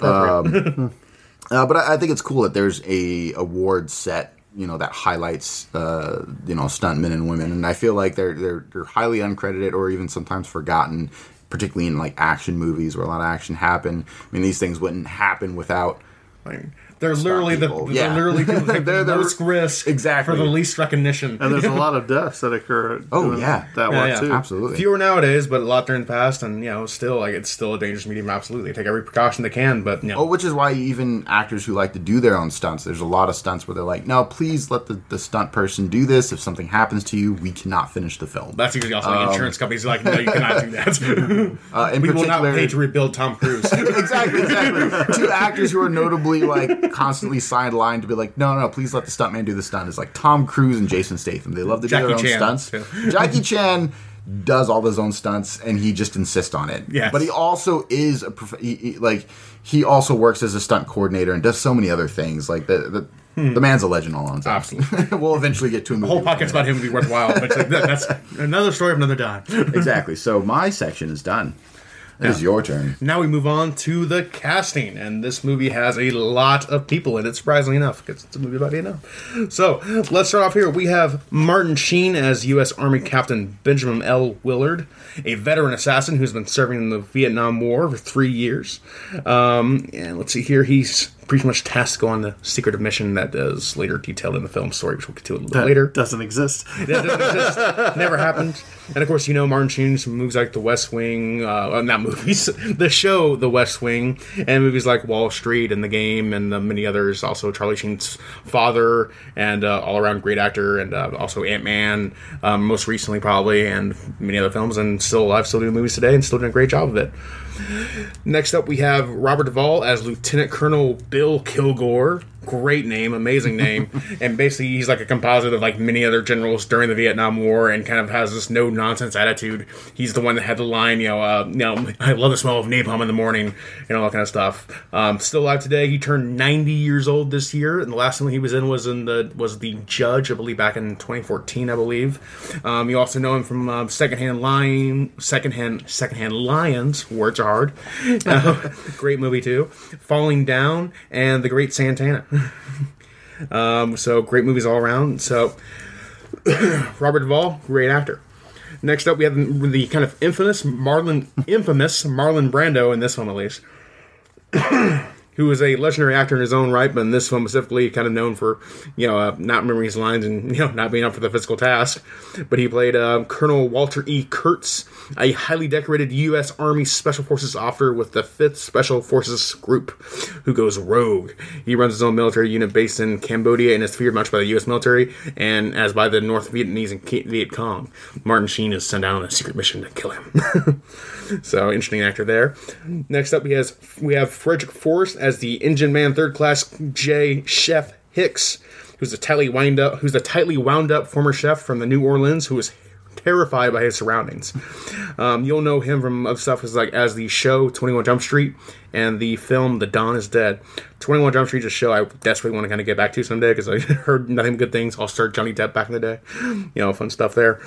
Speaker 8: um, uh, but I, I think it's cool that there's a award set you know that highlights uh, you know stuntmen and women, and I feel like they're they're they're highly uncredited or even sometimes forgotten, particularly in like action movies where a lot of action happen. I mean, these things wouldn't happen without
Speaker 7: Like, they're literally the
Speaker 8: people,
Speaker 7: they're
Speaker 8: yeah.
Speaker 7: literally people that take
Speaker 8: They're
Speaker 7: the
Speaker 8: the-
Speaker 7: most risk
Speaker 8: Exactly.
Speaker 7: for the least recognition.
Speaker 6: And there's a lot of deaths that occur.
Speaker 8: Oh, yeah.
Speaker 6: that
Speaker 7: Yeah,
Speaker 6: one
Speaker 7: yeah,
Speaker 6: too.
Speaker 8: Absolutely.
Speaker 7: Fewer nowadays, but a lot during the past, and you know, still like it's still a dangerous medium. Absolutely, take every precaution they can, but you know,
Speaker 8: Oh, which is why even actors who like to do their own stunts, there's a lot of stunts where they're like, no, please let the, the stunt person do this. If something happens to you, we cannot finish the film.
Speaker 7: that's usually also the insurance companies are like, no, you cannot do that.
Speaker 8: Uh, in
Speaker 7: we will not
Speaker 8: particular-
Speaker 7: pay to rebuild Tom Cruise.
Speaker 8: exactly, exactly. Two actors who are notably like constantly sidelined to be like, no, no, no, please let the stuntman do the stunt. It's like Tom Cruise and Jason Statham. They love to do
Speaker 7: Jackie
Speaker 8: their own stunts. Jackie Chan does all his own stunts, and he just insists on it.
Speaker 7: Yes.
Speaker 8: but he also is a prof- he, he- like he also works as a stunt coordinator and does so many other things. Like the the, hmm. the man's a legend all on his own.
Speaker 7: Absolutely.
Speaker 8: we'll eventually get to a
Speaker 7: the whole podcast about him would be worthwhile, but like, that, that's another story of another time.
Speaker 8: exactly. So my section is done. It is your turn.
Speaker 7: Now we move on to the casting, and this movie has a lot of people in it, surprisingly enough, because it's a movie about Vietnam. So let's start off here. We have Martin Sheen as U.S. Army Captain Benjamin L. Willard, a veteran assassin who's been serving in the Vietnam War for three years. Um, and let's see here, he's pretty much go on the secretive mission that is later detailed in the film story, which we'll get to a little bit later.
Speaker 6: doesn't exist.
Speaker 7: That doesn't exist. Never happened. And of course, you know Martin Sheen's from movies like The West Wing, uh, uh, not movies, the show The West Wing, and movies like Wall Street and The Game, and uh, many others. Also, Charlie Sheen's father, and uh, all around great actor, and uh, also Ant Man, um, most recently probably, and many other films, and still alive, still doing movies today, and still doing a great job of it. Next up, we have Robert Duvall as Lieutenant Colonel Bill Kilgore. Great name, amazing name, and basically he's like a composite of like many other generals during the Vietnam War, and kind of has this no nonsense attitude. He's the one that had the line, you know, uh, you know, I love the smell of napalm in the morning, and all that kind of stuff. Um, still alive today. He turned 90 years old this year, and the last one he was in was in the was the Judge, I believe, back in 2014, I believe. Um, you also know him from um, Secondhand Lion, Secondhand Secondhand Lions. Words are hard. Uh, great movie too. Falling Down and The Great Santini. um, so great movies all around. So Robert Duvall, great actor. Next up, we have the, the kind of infamous Marlon, infamous Marlon Brando in this film at least, who is a legendary actor in his own right, but in this film specifically, kind of known for you know uh, not remembering his lines and you know not being up for the physical task. But he played uh, Colonel Walter E. Kurtz, a highly decorated U.S. Army Special Forces officer with the Fifth Special Forces Group, who goes rogue. He runs his own military unit based in Cambodia and is feared much by the U.S. military and as by the North Vietnamese and Viet Cong. Martin Sheen is sent out on a secret mission to kill him. so interesting actor there. Next up, we has we have Frederick Forrest as the engine man, third class J Chef Hicks, who's a tightly wound up who's a tightly wound up former chef from the New Orleans who is terrified by his surroundings. Um, you'll know him from other stuff as like as the show Twenty One Jump Street and the film The Dawn is Dead. Twenty One Jump Street is a show I desperately want to kind of get back to someday because I heard nothing but good things. I'll start Johnny Depp back in the day, you know, fun stuff there.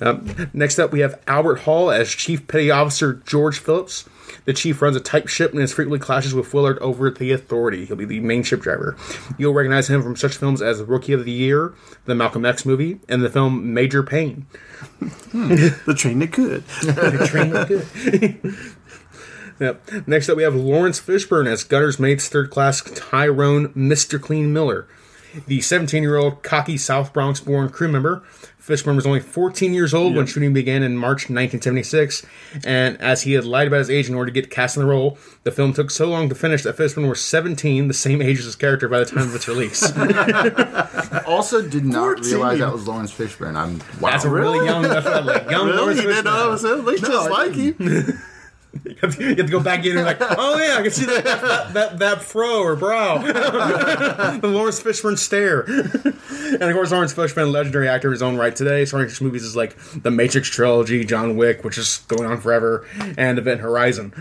Speaker 7: Um, next up, we have Albert Hall as Chief Petty Officer George Phillips. The chief runs a type ship and is frequently clashes with Willard over the Authority. He'll be the main ship driver. You'll recognize him from such films as Rookie of the Year, the Malcolm X movie, and the film Major Payne. Hmm.
Speaker 6: The train that could.
Speaker 7: Train good. yep. Next up, we have Laurence Fishburne as Gunner's mate's third class Tyrone Mr. Clean Miller. The 17 year old cocky South Bronx born crew member. Fishburne was only 14 years old when shooting began in March 1976, and as he had lied about his age in order to get cast in the role, the film took so long to finish that Fishburne was 17, the same age as his character by the time of its release.
Speaker 8: Also did not
Speaker 6: 14.
Speaker 8: realize that was Laurence Fishburne. I'm wow.
Speaker 7: That's a really young, that's a, like, young
Speaker 6: Really?
Speaker 7: Laurence
Speaker 6: You didn't know I was
Speaker 7: Fishburne.
Speaker 6: at least just like him.
Speaker 7: You have, to, you have to go back in and like, oh yeah, I can see that that, that, that fro or brow, the Laurence Fishburne stare. and of course, Laurence Fishburne, legendary actor in his own right today, starring in movies is like the Matrix trilogy, John Wick, which is going on forever, and Event Horizon.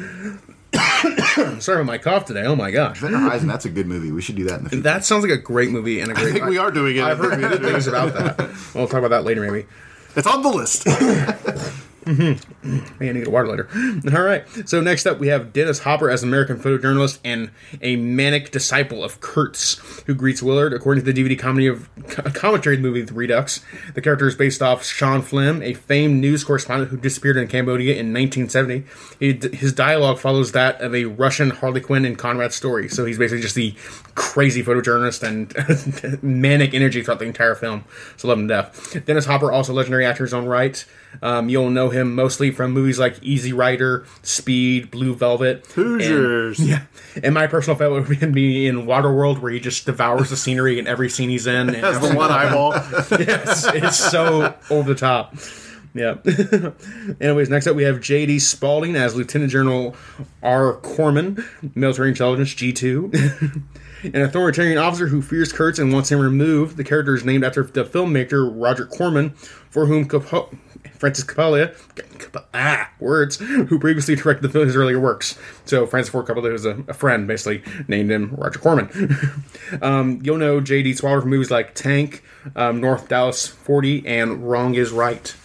Speaker 7: Sorry about my cough today. Oh my gosh,
Speaker 8: Event Horizon, that's a good movie. We should do that in the future.
Speaker 7: that sounds like a great movie and a great.
Speaker 6: I think we are doing it.
Speaker 7: I've heard good things about that. We'll talk about that later, maybe.
Speaker 6: It's on the list.
Speaker 7: Mm-hmm. I need to water later. All right. So next up, we have Dennis Hopper as American photojournalist and a manic disciple of Kurtz, who greets Willard. According to the DVD comedy of commentary of the movie The Redux, the character is based off Sean Flynn, a famed news correspondent who disappeared in Cambodia in 1970. He, his dialogue follows that of a Russian harlequin in Conrad's story. So he's basically just the crazy photojournalist and manic energy throughout the entire film. So love him to death. Dennis Hopper, also legendary actor in his own right. Um, you'll know him mostly from movies like Easy Rider, Speed, Blue Velvet,
Speaker 6: Hoosiers.
Speaker 7: And, yeah, and my personal favorite would be in Waterworld, where he just devours the scenery in every scene he's in. And
Speaker 6: Has the one eyeball.
Speaker 7: yes, it's so over the top. Yeah. Anyways, next up we have G.D. Spradlin as Lieutenant General R. Corman, Military Intelligence G2. An authoritarian officer who fears Kurtz and wants him removed. The character is named after the filmmaker Roger Corman, for whom Capo- Francis Coppola, ah, words, who previously directed the his earlier works. So Francis Ford Coppola was a, a friend, basically named him Roger Corman. um, you'll know J.D. Swaller from movies like Tank, um, North Dallas 40, and Wrong is Right.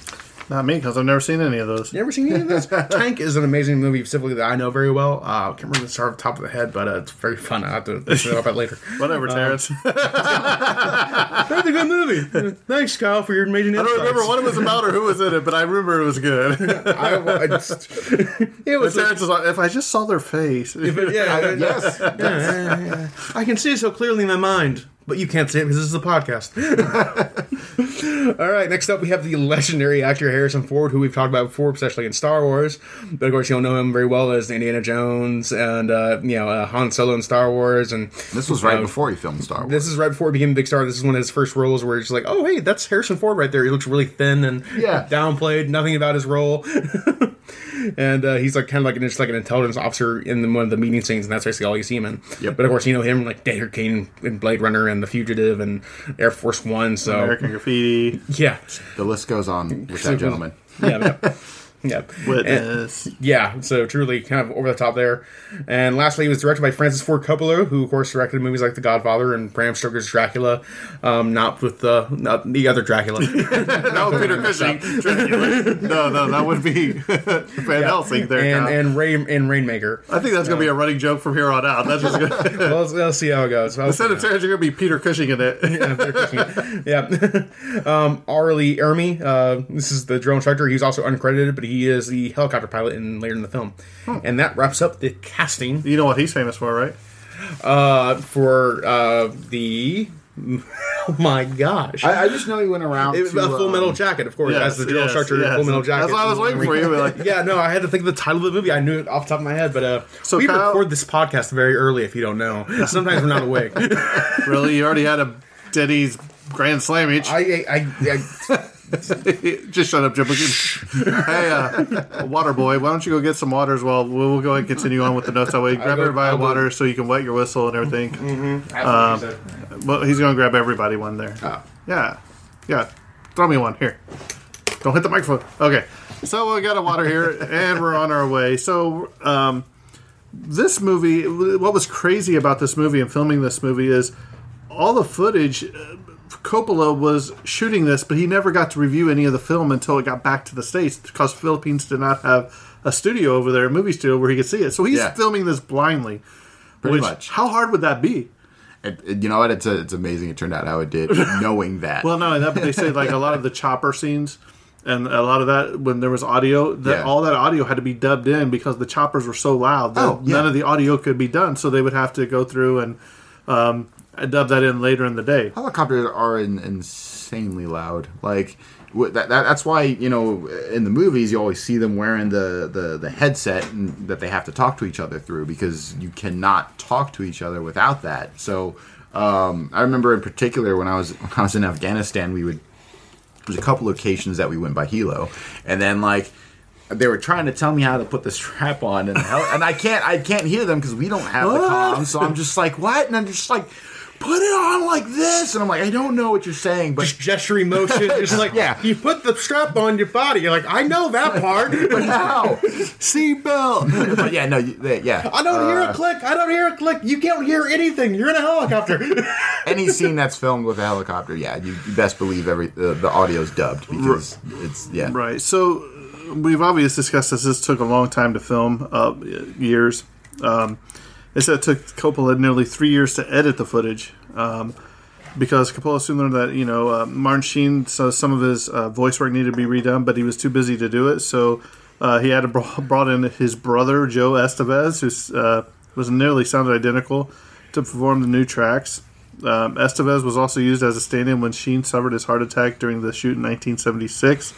Speaker 6: Not me, because I've never seen any of those.
Speaker 7: You ever seen any of those? Tank is an amazing movie, specifically that I know very well. Uh, I can't remember the star off the top of the head, but uh, it's very fun. I have to about it later.
Speaker 6: Whatever,
Speaker 7: Um,
Speaker 6: Terrence.
Speaker 7: That's a good movie. Thanks, Kyle, for your amazing
Speaker 6: I don't remember what it was about or who was in it, but I remember it was good.
Speaker 7: I, I just, it
Speaker 6: But
Speaker 7: was.
Speaker 6: Terrence like, if I just saw their face.
Speaker 7: But yeah,
Speaker 8: yes.
Speaker 7: yeah, yeah, yeah. I can see it so clearly in my mind, but you can't see it because this is a podcast. All right, next up we have the legendary actor Harrison Ford, who we've talked about before, especially in Star Wars. But of course, you'll know him very well as Indiana Jones and uh, you know uh, Han Solo in Star Wars, and
Speaker 8: This was right
Speaker 7: uh,
Speaker 8: before he filmed Star Wars.
Speaker 7: This is right before he became a big star. This is one of his first roles where it's like, oh hey, that's Harrison Ford right there. He looks really thin and
Speaker 8: Yeah.
Speaker 7: downplayed. Nothing about his role. and uh, he's like kind of like an, just like an intelligence officer in the, one of the meeting scenes, and that's basically all you see him in.
Speaker 8: Yep.
Speaker 7: But of course, you know him like Data Kane in Blade Runner and The Fugitive and Air Force One. So
Speaker 6: American Graffiti.
Speaker 7: yeah,
Speaker 8: the list goes on with that gentleman.
Speaker 7: yeah. yeah. Yeah.
Speaker 6: Witness.
Speaker 7: And- yeah, so truly kind of over the top there. And lastly, it was directed by Francis Ford Coppola, who of course directed movies like The Godfather and Bram Stoker's Dracula, um, not with the not the other Dracula.
Speaker 6: no, Peter Cushing. no, no, that would be Van Helsing there.
Speaker 7: and
Speaker 6: Kyle.
Speaker 7: and Rain and Rainmaker.
Speaker 6: I think that's going to be a running joke from here on out. That's just going
Speaker 7: Well, let's, let's see how it goes. I'll
Speaker 6: Instead of Terrence, you're going to be Peter Cushing in it.
Speaker 7: yeah, Peter Cushing. yeah. um, R. Lee Ermey, uh, this is the drone instructor. He's also uncredited, but he is the helicopter pilot in later in the film. And that wraps up the casting
Speaker 6: You know what he's famous for, right?
Speaker 7: uh, for uh, the. Oh my gosh!
Speaker 8: I, I just know he went around.
Speaker 7: It was
Speaker 8: to,
Speaker 7: a full metal
Speaker 8: um,
Speaker 7: jacket, of course,
Speaker 6: yes,
Speaker 7: as the drill
Speaker 6: yes,
Speaker 7: instructor
Speaker 6: yes.
Speaker 7: Full Metal Jacket.
Speaker 6: That's why I was waiting for you. Like-
Speaker 7: yeah, no, I had to think of the title of the movie. I knew it off the top of my head, but uh,
Speaker 6: So
Speaker 7: we
Speaker 6: Kyle-
Speaker 7: record this podcast very early. If you don't know, sometimes we're not awake.
Speaker 6: Really? You already had a Denny's Grand Slam each.
Speaker 7: I, I, I,
Speaker 6: Just shut up, Jim. hey, uh, water boy, why don't you go get some water as well? We'll, go ahead and continue on with the notes that way. Grab everybody water so you can wet your whistle and everything.
Speaker 7: Mm-hmm.
Speaker 6: Um, well, he's going to grab everybody one there.
Speaker 8: Oh.
Speaker 6: Yeah. Yeah. Throw me one. Here. Don't hit the microphone. Okay. So we got a water here, and we're on our way. So, um, this movie, what was crazy about this movie and filming this movie is all the footage. Coppola was shooting this, but he never got to review any of the film until it got back to the states because the Philippines did not have a studio over there, a movie studio where he could see it. So he's
Speaker 8: Yeah.
Speaker 6: filming this blindly.
Speaker 8: Pretty
Speaker 6: which,
Speaker 8: much.
Speaker 6: How hard would that be?
Speaker 8: It- you know what? It's a, it's amazing. It turned out how it did, knowing that.
Speaker 6: Well, no, that but they say like a lot of the chopper scenes and a lot of that when there was audio, that
Speaker 8: Yeah.
Speaker 6: all that audio had to be dubbed in because the choppers were so loud that
Speaker 8: Oh, yeah.
Speaker 6: none of the audio could be done. So they would have to go through and um, dub that in later in the day.
Speaker 8: helicopters are in, insanely loud. Like that, that. That's why you know in the movies you always see them wearing the the, the headset and, that they have to talk to each other through because you cannot talk to each other without that. So um, I remember in particular when I was when I was in Afghanistan, we would there's a couple locations that we went by Hilo, and then like they were trying to tell me how to put the strap on, and hell, and I can't I can't hear them because we don't have the comms. So I'm just like, what? And I'm just like, put it on like this, and I'm like, I don't know what you're saying, but
Speaker 7: just gesturing motion, just like
Speaker 8: Yeah.
Speaker 7: You put the strap on your body. You're like, I know that part.
Speaker 8: but how? Seatbelt. but yeah, no, they- yeah.
Speaker 7: I don't hear
Speaker 8: Uh,
Speaker 7: a click. I don't hear a click. You can't hear anything. You're in a helicopter.
Speaker 8: any scene that's filmed with a helicopter, yeah, you, you best believe every the, the audio's dubbed because it's yeah.
Speaker 6: Right. So we've obviously discussed this. This took a long time to film, uh, years. Um, it said it took Coppola nearly three years to edit the footage. Um, because Coppola soon learned that you know uh, Martin Sheen, so some of his uh, voice work needed to be redone, but he was too busy to do it. So uh, he had to br- brought in his brother Joe Estevez, who uh, was nearly sounded identical, to perform the new tracks. Um, Estevez was also used as a stand-in when Sheen suffered his heart attack during the shoot in 1976.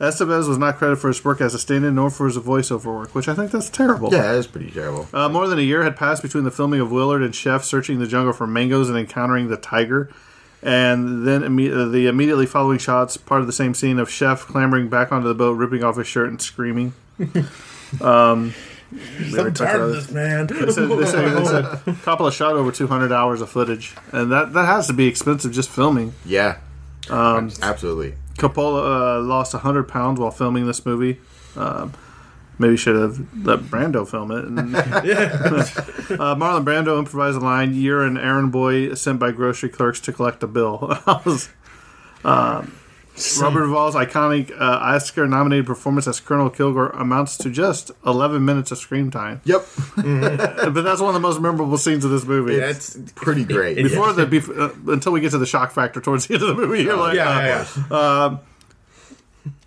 Speaker 6: Estevez was not credited for his work as a stand-in nor for his voiceover work, which I think that's terrible.
Speaker 8: Yeah, that is pretty terrible.
Speaker 6: Uh, more than a year had passed between the filming of Willard and Chef searching the jungle for mangoes and encountering the tiger. And then imme- uh, the immediately following shots, part of the same scene of Chef clambering back onto the boat, ripping off his shirt and screaming. um, they
Speaker 7: I'm tired of
Speaker 6: talking
Speaker 7: this, man.
Speaker 6: They said, they said, they said Coppola shot over 200 hours of footage, and that, that has to be expensive just filming.
Speaker 8: Yeah,
Speaker 6: Um,
Speaker 8: absolutely.
Speaker 6: Coppola uh, lost 100 pounds while filming this movie. Um, maybe should have let Brando film it. And, uh, Marlon Brando improvised a line, You're an errand boy sent by grocery clerks to collect a bill. I was, um, Robert Duvall's iconic uh, Oscar nominated performance as Colonel Kilgore amounts to just 11 minutes of screen time.
Speaker 8: Yep,
Speaker 6: but that's one of the most memorable scenes of this movie.
Speaker 8: that's pretty great.
Speaker 6: Before the bef- uh, until we get to the shock factor towards the end of the movie, you're like,
Speaker 7: yeah,
Speaker 6: uh,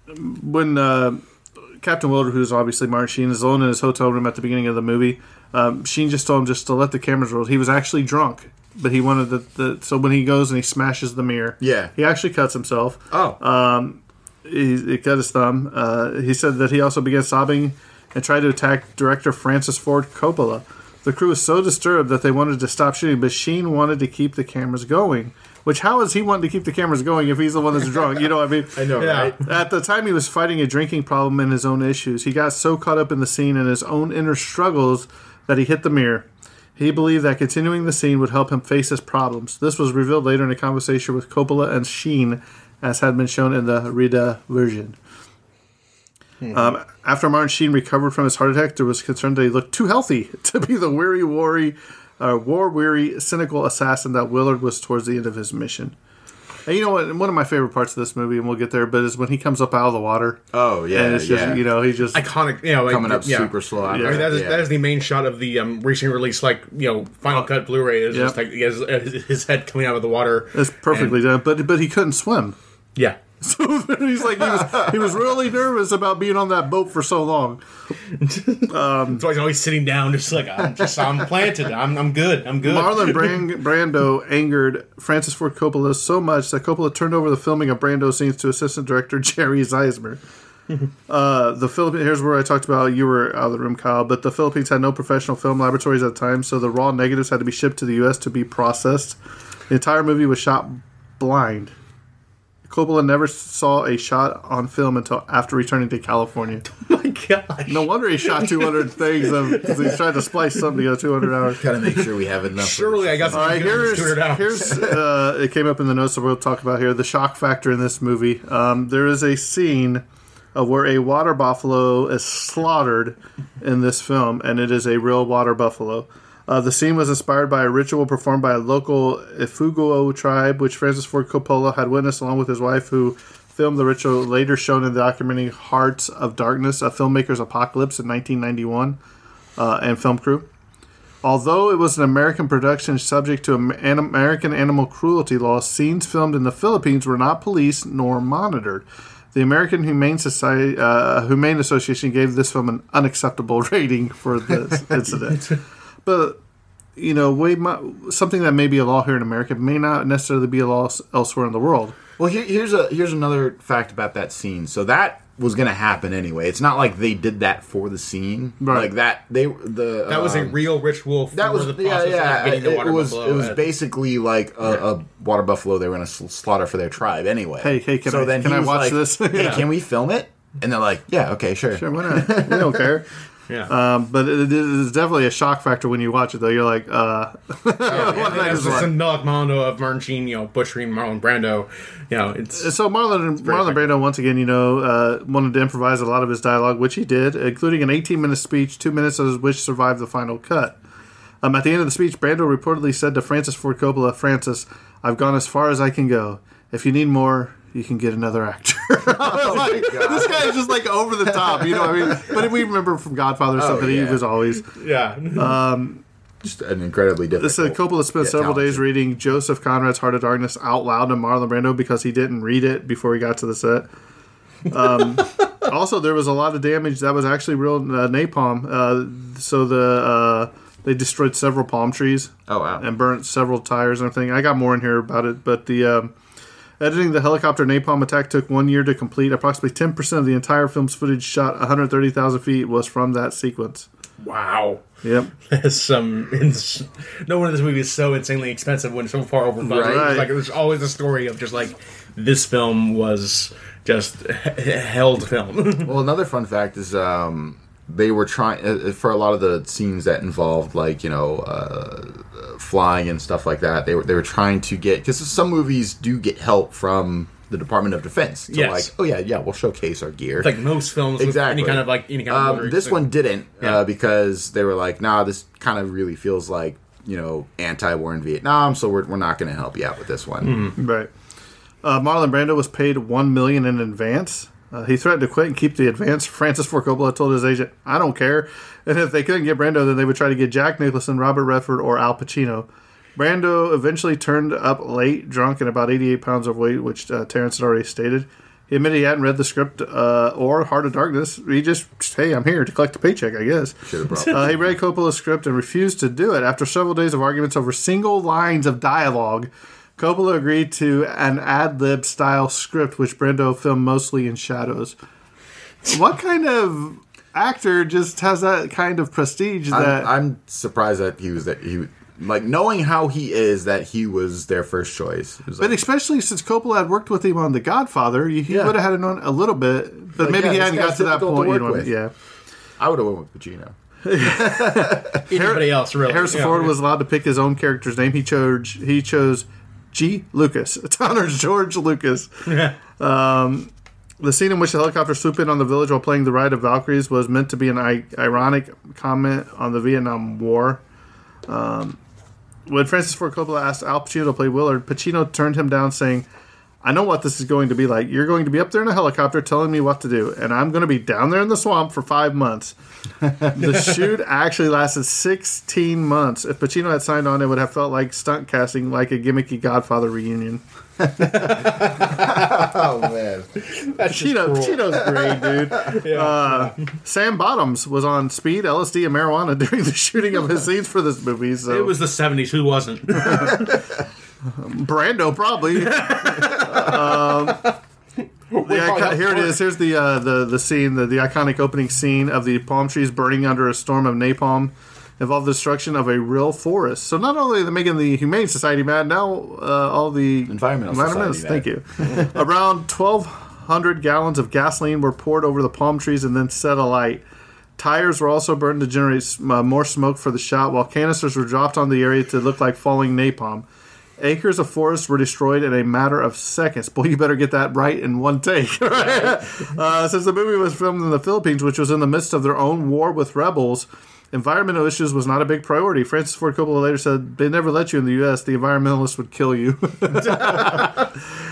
Speaker 7: yeah, yeah.
Speaker 6: when uh, Captain Wilder, who's obviously Martin Sheen, is alone in his hotel room at the beginning of the movie, um, Sheen just told him just to let the cameras roll. He was actually drunk, but he wanted the, the so when he goes and he smashes the mirror,
Speaker 8: Yeah.
Speaker 6: he actually cuts himself.
Speaker 8: oh,
Speaker 6: He, he cut his thumb. Uh, he said that he also began sobbing and tried to attack director Francis Ford Coppola. The crew was so disturbed that they wanted to stop shooting, but Sheen wanted to keep the cameras going. Which how is he wanting to keep the cameras going if he's the one that's drunk? You know, what I mean,
Speaker 8: I know,
Speaker 7: Yeah.
Speaker 8: right?
Speaker 6: At the time, he was fighting a drinking problem and his own issues. He got so caught up in the scene and his own inner struggles that he hit the mirror. He believed that continuing the scene would help him face his problems. This was revealed later in a conversation with Coppola and Sheen, as had been shown in the Rita version. Um, after Martin Sheen recovered from his heart attack, there was concern that he looked too healthy to be the weary, worry, uh, war-weary, cynical assassin that Willard was towards the end of his mission. And you know what? One of my favorite parts of this movie, and we'll get there, but is when he comes up out of the water.
Speaker 8: Oh yeah,
Speaker 6: and it's just
Speaker 8: yeah.
Speaker 6: you know he just
Speaker 7: Iconic, you know, like,
Speaker 8: coming up
Speaker 7: yeah.
Speaker 8: super slow.
Speaker 7: I mean, that is,
Speaker 8: yeah.
Speaker 7: that is the main shot of the um, recently released, like you know, Final Cut Blu-ray. Is just like he has uh, his, his head coming out of the water.
Speaker 6: it's perfectly done. But but he couldn't swim.
Speaker 7: Yeah,
Speaker 6: So he's like he was he was really nervous about being on that boat for so long.
Speaker 7: so he's always sitting down, just like I'm just I'm planted. I'm I'm good. I'm good.
Speaker 6: Marlon Brand- Brando angered Francis Ford Coppola so much that Coppola turned over the filming of Brando scenes to assistant director Jerry Ziesmer. uh, the Philippines. Here's where I talked about you were out of the room, Kyle. But the Philippines had no professional film laboratories at the time, so the raw negatives had to be shipped to the U.S. to be processed. The entire movie was shot blind. Coppola never saw a shot on film until after returning to California.
Speaker 7: oh my gosh.
Speaker 6: No wonder he shot 200 things because he tried to splice something together 200 hours.
Speaker 8: Gotta make sure we have enough.
Speaker 7: Surely I got some
Speaker 6: All right,
Speaker 7: good
Speaker 6: here's,
Speaker 7: here's, out.
Speaker 6: here's uh, it came up in the notes that we'll talk about here. The shock factor in this movie. Um, there is a scene of where a water buffalo is slaughtered in this film, and it is a real water buffalo. Uh, the scene was inspired by a ritual performed by a local Ifugao tribe, which Francis Ford Coppola had witnessed along with his wife, who filmed the ritual later shown in the documentary Hearts of Darkness, a filmmaker's apocalypse in 1991, uh, and film crew. Although it was an American production subject to an American animal cruelty laws, scenes filmed in the Philippines were not policed nor monitored. The American Humane Society, uh, Humane Association gave this film an unacceptable rating for this incident. But you know, we might, something that may be a law here in America may not necessarily be a law elsewhere in the world.
Speaker 8: Well, here, here's a here's another fact about that scene. So that was going to happen anyway. It's not like they did that for the scene.
Speaker 6: Right.
Speaker 8: Like that they the
Speaker 7: that was a
Speaker 8: um,
Speaker 7: real ritual. For
Speaker 8: that was
Speaker 7: the
Speaker 8: yeah
Speaker 7: process
Speaker 8: yeah.
Speaker 7: Of getting the
Speaker 8: It,
Speaker 7: water
Speaker 8: it was
Speaker 7: buffalo
Speaker 8: it was
Speaker 7: at-
Speaker 8: basically like a, a water buffalo they were going to sl- slaughter for their tribe anyway.
Speaker 6: Hey, hey, can
Speaker 8: so
Speaker 6: I-
Speaker 8: then
Speaker 6: can I watch
Speaker 8: like,
Speaker 6: this?
Speaker 8: hey,
Speaker 6: Yeah.
Speaker 8: can we film it? And they're like, yeah, okay, sure.
Speaker 6: Sure, why not? we don't care.
Speaker 7: Yeah.
Speaker 6: Um, but it is definitely a shock factor when you watch it, though. You're like, uh, what did I
Speaker 7: That's
Speaker 6: just
Speaker 7: the
Speaker 6: watch?
Speaker 7: symbolic mondo of Martin Sheen, you know, butchering Marlon Brando. You know, it's
Speaker 6: So Marlon Marlon Brando once again, you know, uh, wanted to improvise a lot of his dialogue, which he did, including an 18 minute speech, two minutes of which survived the final cut. Um, at the end of the speech, Brando reportedly said to Francis Ford Coppola, "Francis, I've gone as far as I can go. If you need more, you can get another actor. I was like, this guy is just like over the top, you know what I mean? But we remember from Godfather or
Speaker 8: Oh,
Speaker 6: something, he was always.
Speaker 7: Yeah.
Speaker 8: Just an incredibly difficult.
Speaker 6: This said Coppola spent
Speaker 8: yeah,
Speaker 6: several days reading Joseph Conrad's Heart of Darkness out loud to Marlon Brando because he didn't read it before he got to the set. Um, also, there was a lot of damage that was actually real uh, napalm. Uh, so the uh, they destroyed several palm trees.
Speaker 8: Oh, wow.
Speaker 6: And burnt several tires and everything. I got more in here about it, but the um, editing the helicopter napalm attack took one year to complete. Approximately ten percent of the entire film's footage shot 130,000 feet was from that sequence.
Speaker 7: wow.
Speaker 6: Yep.
Speaker 7: That's some. Ins- no one in this movie is so insanely expensive when so far over budget.
Speaker 6: Right.
Speaker 7: Like it was always a story of just like this film was just h- held film.
Speaker 8: Well, another fun fact is um, they were trying uh, for a lot of the scenes that involved like you know uh, uh, flying and stuff like that. They were they were trying to get because some movies do get help from the Department of Defense. To
Speaker 7: Yes.
Speaker 8: like, oh yeah, yeah, we'll showcase our gear.
Speaker 7: like most films
Speaker 8: exactly.
Speaker 7: with any kind of like any kind of
Speaker 8: Um,
Speaker 7: military
Speaker 8: this
Speaker 7: thing.
Speaker 8: one didn't
Speaker 7: Yeah.
Speaker 8: uh, because they were like, nah, this kind of really feels like you know anti-war in Vietnam, so we're, we're not going to help you out with this one.
Speaker 7: Mm-hmm.
Speaker 6: Right. Uh, Marlon Brando was paid one million in advance. Uh, he threatened to quit and keep the advance. Francis Ford Coppola told his agent, "I don't care." And if they couldn't get Brando, then they would try to get Jack Nicholson, Robert Redford, or Al Pacino. Brando eventually turned up late, drunk, and about 88 pounds overweight, which uh, Terrence had already stated. He admitted he hadn't read the script uh, or Heart of Darkness. He just, hey, I'm here to collect a paycheck, I guess. Uh, he read Coppola's script and refused to do it. After several days of arguments over single lines of dialogue, Coppola agreed to an ad lib style script, which Brando filmed mostly in shadows. What kind of actor just has that kind of prestige that.
Speaker 8: I'm, I'm surprised that he was that he like knowing how he is that he was their first choice. It
Speaker 6: but
Speaker 8: like,
Speaker 6: especially since Coppola had worked with him on The Godfather, he
Speaker 8: Yeah.
Speaker 6: would have had to known a little bit, but
Speaker 8: Like,
Speaker 6: maybe
Speaker 8: yeah,
Speaker 6: he
Speaker 8: this
Speaker 6: hadn't got to that
Speaker 8: difficult to
Speaker 6: point. You know,
Speaker 8: with.
Speaker 6: yeah.
Speaker 8: I would have went with Pacino.
Speaker 7: anybody else really.
Speaker 6: Harrison
Speaker 7: Yeah.
Speaker 6: Ford was allowed to pick his own character's name. He chose he chose G. Lucas. It honors George Lucas. Um, the scene in which the helicopter swooped in on the village while playing the Ride of Valkyries was meant to be an I- ironic comment on the Vietnam War. Um, when Francis Ford Coppola asked Al Pacino to play Willard, Pacino turned him down, saying, I know what this is going to be like. You're going to be up there in a helicopter telling me what to do, and I'm going to be down there in the swamp for five months. the shoot actually lasted 16 months. If Pacino had signed on, it would have felt like stunt casting, like a gimmicky Godfather reunion.
Speaker 8: Oh man,
Speaker 6: Pacino, Pacino's great, dude. Uh, Sam Bottoms was on speed, LSD, and marijuana during the shooting of his scenes for this movie. So
Speaker 7: It was the '70s. Who wasn't?
Speaker 6: Brando, probably. um, the icon- here it is. Here's the uh, the the scene, the, the iconic opening scene of the palm trees burning under a storm of napalm. Involved the destruction of a real forest. So not only are they making the Humane Society mad, now uh, all the
Speaker 8: Environmental
Speaker 6: environmentalists.
Speaker 8: Society
Speaker 6: Thank you. Around 1,200 gallons of gasoline were poured over the palm trees and then set alight. Tires were also burned to generate uh, more smoke for the shot, while canisters were dropped on the area to look like falling napalm. Acres of forest were destroyed in a matter of seconds. Boy, you better get that right in one take. uh, since the movie was filmed in the Philippines, which was in the midst of their own war with rebels, environmental issues was not a big priority. Francis Ford Coppola later said, "They never let you in the U.S. The environmentalists would kill you."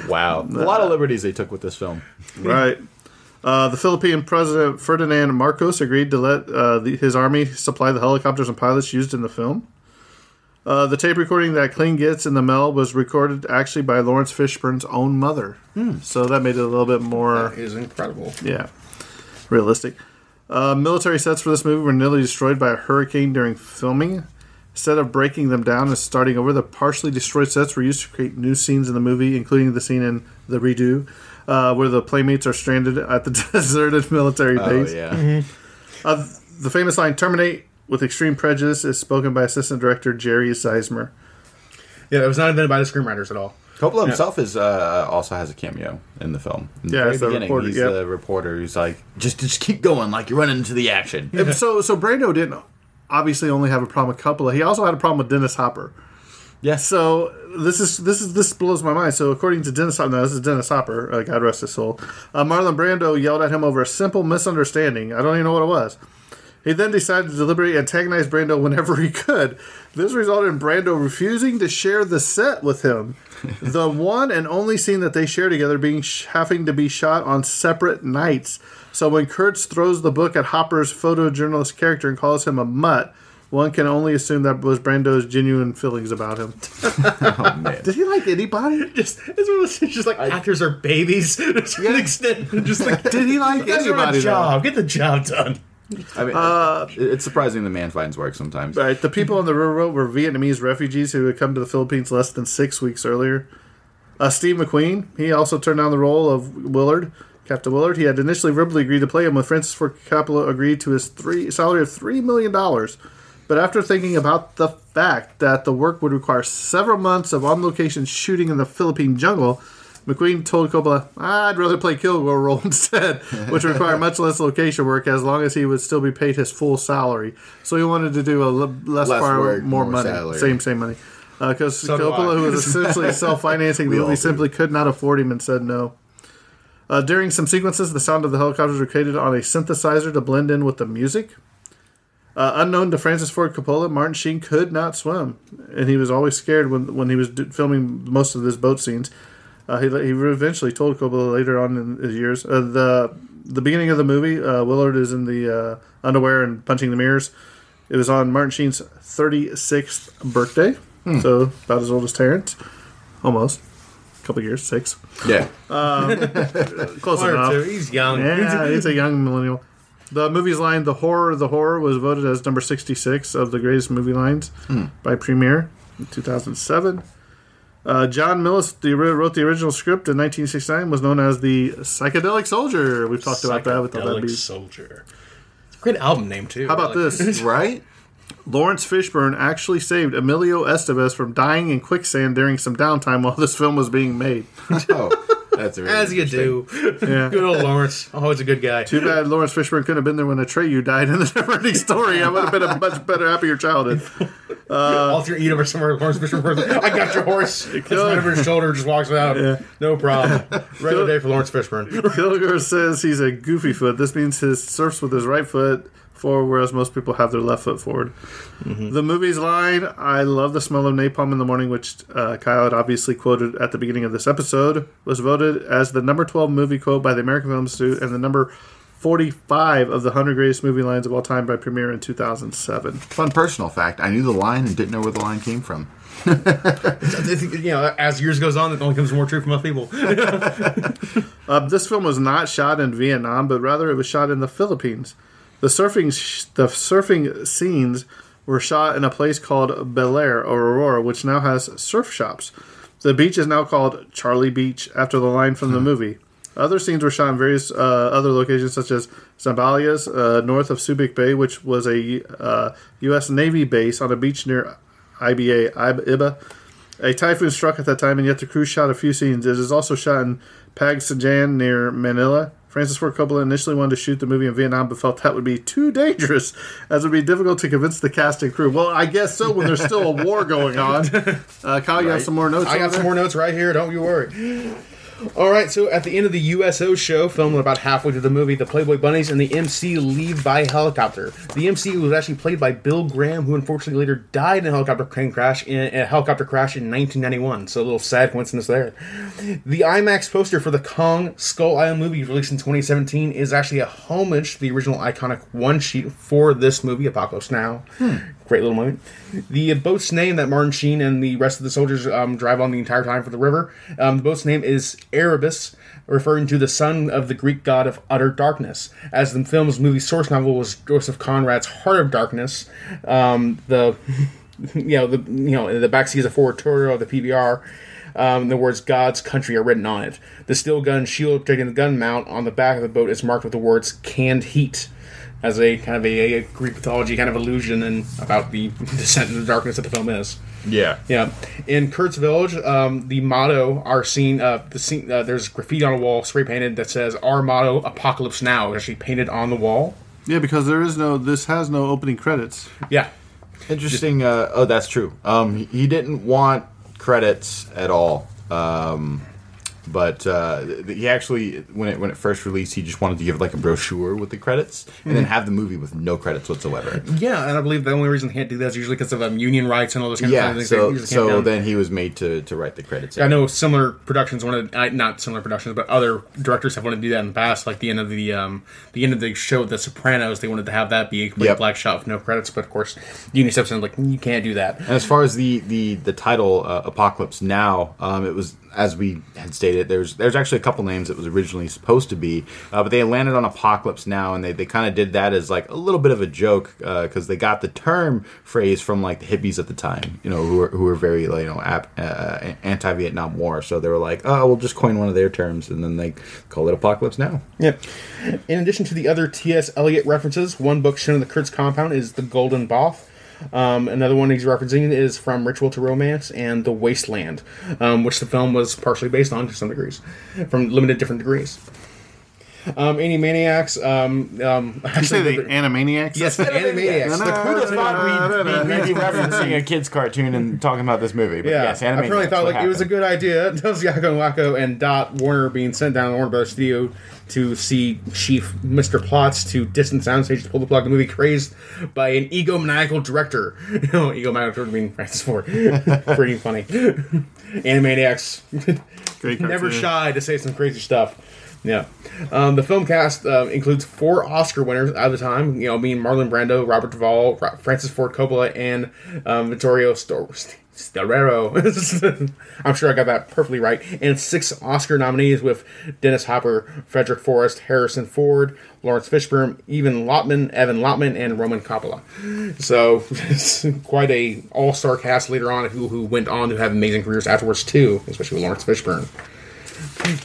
Speaker 8: wow, a lot of liberties they took with this film.
Speaker 6: right. Uh, the Philippine President Ferdinand Marcos agreed to let uh, the, his army supply the helicopters and pilots used in the film. Uh, the tape recording that Clean gets in the mail was recorded actually by Laurence Fishburne's own mother. So that made it a little bit more,
Speaker 7: is incredible.
Speaker 6: yeah, realistic. Uh, military sets for this movie were nearly destroyed by a hurricane during filming. Instead of breaking them down and starting over, the partially destroyed sets were used to create new scenes in the movie, including the scene in The Redux, uh, where the playmates are stranded at the deserted military base.
Speaker 8: Oh
Speaker 6: base.
Speaker 8: yeah,
Speaker 6: Uh, the famous line "Terminate with extreme prejudice" is spoken by assistant director Jerry Ziesmer.
Speaker 7: Yeah, it was not invented by the screenwriters at all.
Speaker 8: Coppola himself is uh, also has a cameo in the film. In the
Speaker 6: Yeah,
Speaker 8: very
Speaker 6: the
Speaker 8: beginning,
Speaker 6: reporter,
Speaker 8: he's
Speaker 6: yep.
Speaker 8: the reporter who's like, just just keep going, like you're running into the action.
Speaker 6: And So, so Brando didn't obviously only have a problem with Coppola. He also had a problem with Dennis Hopper.
Speaker 8: Yeah.
Speaker 6: So this is this is this blows my mind. So according to Dennis, no, this is Dennis Hopper. Uh, God rest his soul. Uh, Marlon Brando yelled at him over a simple misunderstanding. I don't even know what it was. He then decided to deliberately antagonize Brando whenever he could. This resulted in Brando refusing to share the set with him. the one and only scene that they share together being sh- having to be shot on separate nights. So when Kurtz throws the book at Hopper's photojournalist character and calls him a mutt, one can only assume that was Brando's genuine feelings about him.
Speaker 8: Oh man.
Speaker 6: Did he like anybody?
Speaker 7: Just it's one of those just like actors are babies to a certain extent. Just like
Speaker 6: Did he like
Speaker 7: That's your
Speaker 6: anybody? though?
Speaker 7: job. Get the job done.
Speaker 8: I mean, it- it's surprising the man finds work sometimes.
Speaker 6: Right. The people on the railroad were Vietnamese refugees who had come to the Philippines less than six weeks earlier. Uh, Steve McQueen, he also turned down the role of Willard, Captain Willard. He had initially verbally agreed to play him when Francis Ford Coppola agreed to his three salary of $3 million. But after thinking about the fact that the work would require several months of on location shooting in the Philippine jungle, McQueen told Coppola, I'd rather play Kilgore role instead, which would require much less location work as long as he would still be paid his full salary. So he wanted to do a l- less,
Speaker 8: Less
Speaker 6: far
Speaker 8: work,
Speaker 6: more,
Speaker 8: more
Speaker 6: money,
Speaker 8: salary.
Speaker 6: same same money. Because
Speaker 7: So.
Speaker 6: Coppola, who was essentially self-financing the
Speaker 8: We
Speaker 6: movie, simply could not afford him and said no. Uh, during some sequences, the sound of the helicopters were created on a synthesizer to blend in with the music. Uh, unknown to Francis Ford Coppola, Martin Sheen could not swim, and he was always scared when when he was do- filming most of his boat scenes. Uh, he, he eventually told Coppola later on in his years. Uh, the the beginning of the movie, uh, Willard is in the uh, underwear and punching the mirrors. It was on Martin Sheen's 36th birthday, so about as old as Terrence, almost. A couple years, six.
Speaker 8: Yeah.
Speaker 6: Close
Speaker 7: One
Speaker 6: enough.
Speaker 7: two. He's young.
Speaker 6: Yeah, he's a young millennial. The movie's line, "The Horror of the Horror," was voted as number sixty-six of the greatest movie lines by Premiere in two thousand seven. Uh, John Milius the, wrote the original script in 1969. Was known as the Psychedelic Soldier. We've talked about that with the
Speaker 7: Psychedelic
Speaker 6: Dead
Speaker 7: Soldier. Great album name too.
Speaker 6: How about
Speaker 7: Like-
Speaker 6: this?
Speaker 8: right?
Speaker 6: Laurence Fishburne actually saved Emilio Estevez from dying in quicksand during some downtime while this film was being made.
Speaker 8: Oh, that's really
Speaker 7: As you do.
Speaker 6: Yeah.
Speaker 7: Good old Laurence. Always a good guy.
Speaker 6: Too bad Laurence Fishburne couldn't have been there when Atreyu died in the never-ending story. I would have been a much better, happier childhood.
Speaker 7: Alternate universe somewhere. Laurence Fishburne. I got your horse. It's right over his shoulder. Just walks out. No problem. Regular day for Laurence Fishburne.
Speaker 6: Kilgore says he's a goofy foot. This means he surfs with his right foot forward, whereas most people have their left foot forward. The movie's line, I love the smell of napalm in the morning, which uh, Kyle had obviously quoted at the beginning of this episode, was voted as the number 12 movie quote by the American Film Institute and the number 45 of the 100 greatest movie lines of all time by Premiere in 2007.
Speaker 8: Fun personal fact: I knew the line and didn't know where the line came from.
Speaker 7: You know, as years goes on, it only comes more true for most people.
Speaker 6: Uh, this film was not shot in Vietnam, but rather it was shot in the Philippines. The surfing sh- the surfing scenes were shot in a place called Baler or Aurora, which now has surf shops. The beach is now called Charlie Beach after the line from the movie. Other scenes were shot in various uh, other locations, such as Zambales, uh, north of Subic Bay, which was a uh, U.S. Navy base on a beach near IBA, Iba. A typhoon struck at that time, and yet the crew shot a few scenes. It is also shot in Pagsanjan near Manila. Francis Ford Coppola initially wanted to shoot the movie in Vietnam, but felt that would be too dangerous, as it would be difficult to convince the cast and crew. Well, I guess so when there's still a war going on. Uh, Kyle, you have some more notes?
Speaker 7: I got some more notes right here. Don't you worry. All right, so at the end of the USO show, filmed about halfway through the movie, the Playboy Bunnies and the MC leave by helicopter. The MC was actually played by Bill Graham, who unfortunately later died in a helicopter crash in a helicopter crash in 1991. So a little sad coincidence there. The IMAX poster for the Kong Skull Island movie, released in 2017, is actually a homage to the original iconic one sheet for this movie, Apocalypse Now. Hmm. Great little moment. The boat's name that Martin Sheen and the rest of the soldiers um, drive on the entire time for the river. Um, the boat's name is Erebus, referring to the son of the Greek god of utter darkness. As the film's movie source novel was Joseph Conrad's Heart of Darkness, um, the you know the you know the backseat is a forward tour of the PBR. Um, the words "God's country" are written on it. The steel gun shield taking the gun mount on the back of the boat is marked with the words "Canned Heat." as a kind of a, a Greek mythology kind of illusion and about the descent into darkness that the film is.
Speaker 8: Yeah.
Speaker 7: Yeah, in Kurtz Village, um, the motto are seen. Uh, the scene uh, there's graffiti on a wall, spray painted that says "Our motto: Apocalypse Now." It's actually painted on the wall.
Speaker 6: Yeah, because there is no. This has no opening credits.
Speaker 7: Yeah,
Speaker 8: Interesting. Uh, oh, that's true. Um, he- he didn't want credits at all. Um, But uh, he actually, when it when it first released, he just wanted to give like a brochure with the credits, and then have the movie with no credits whatsoever.
Speaker 7: Yeah, and I believe the only reason they can't do that is usually because of um, union rights and all those kind of
Speaker 8: Yeah,
Speaker 7: things.
Speaker 8: so
Speaker 7: They usually can't
Speaker 8: so then he was made to to write the credits.
Speaker 7: I know similar productions wanted uh, not similar productions, but other directors have wanted to do that in the past. Like the end of the um, the end of the show, The Sopranos, they wanted to have that be a complete
Speaker 8: Yep.
Speaker 7: black shot with no credits. But of course, Union steps in like you can't do that.
Speaker 8: And as far as the the the title uh, Apocalypse Now, um, it was as we had stated. There's there's actually a couple names that was originally supposed to be, uh, but they landed on Apocalypse Now, and they, they kind of did that as like a little bit of a joke because they got the term phrase from like the hippies at the time, you know, who were who were very you know ap- uh, anti Vietnam War. So they were like, oh, we'll just coin one of their terms, and then they call it Apocalypse Now.
Speaker 7: Yep. In addition to the other T.S. Eliot references, one book shown in the Kurtz compound is The Golden Bough. Um, another one he's referencing is from Ritual to Romance and The Wasteland, um, which the film was partially based on to some degrees, from limited different degrees. Um, Animaniacs. Um, um,
Speaker 6: Did you say the Animaniacs?
Speaker 7: Yes, the Animaniacs. The
Speaker 8: Who
Speaker 7: Kurtz
Speaker 8: thought we'd, we'd be referencing a kids' cartoon and talking about this movie? But
Speaker 7: Yeah,
Speaker 8: yes,
Speaker 7: I probably thought
Speaker 8: what
Speaker 7: like it was a good idea. Those Yakko and Wakko and Dot Warner being sent down to Warner Brothers Studio to see Chief Mr. Plotz to distant soundstage to pull the plug. The movie crazed by an egomaniacal director. You know, egomaniacal director being Francis Ford. Pretty funny. Animaniacs
Speaker 6: Great
Speaker 7: never shy to say some crazy stuff. Yeah. Um, the film cast uh, includes four Oscar winners at the time, you know, being Marlon Brando, Robert Duvall, Ra- Francis Ford Coppola, and um, Vittorio Stor- Storaro. I'm sure I got that perfectly right. And six Oscar nominees with Dennis Hopper, Frederick Forrest, Harrison Ford, Laurence Fishburne, Evan Lottman, Evan Lottman, and Roman Coppola. So it's quite a all-star cast later on who who went on to have amazing careers afterwards too, especially with Laurence Fishburne.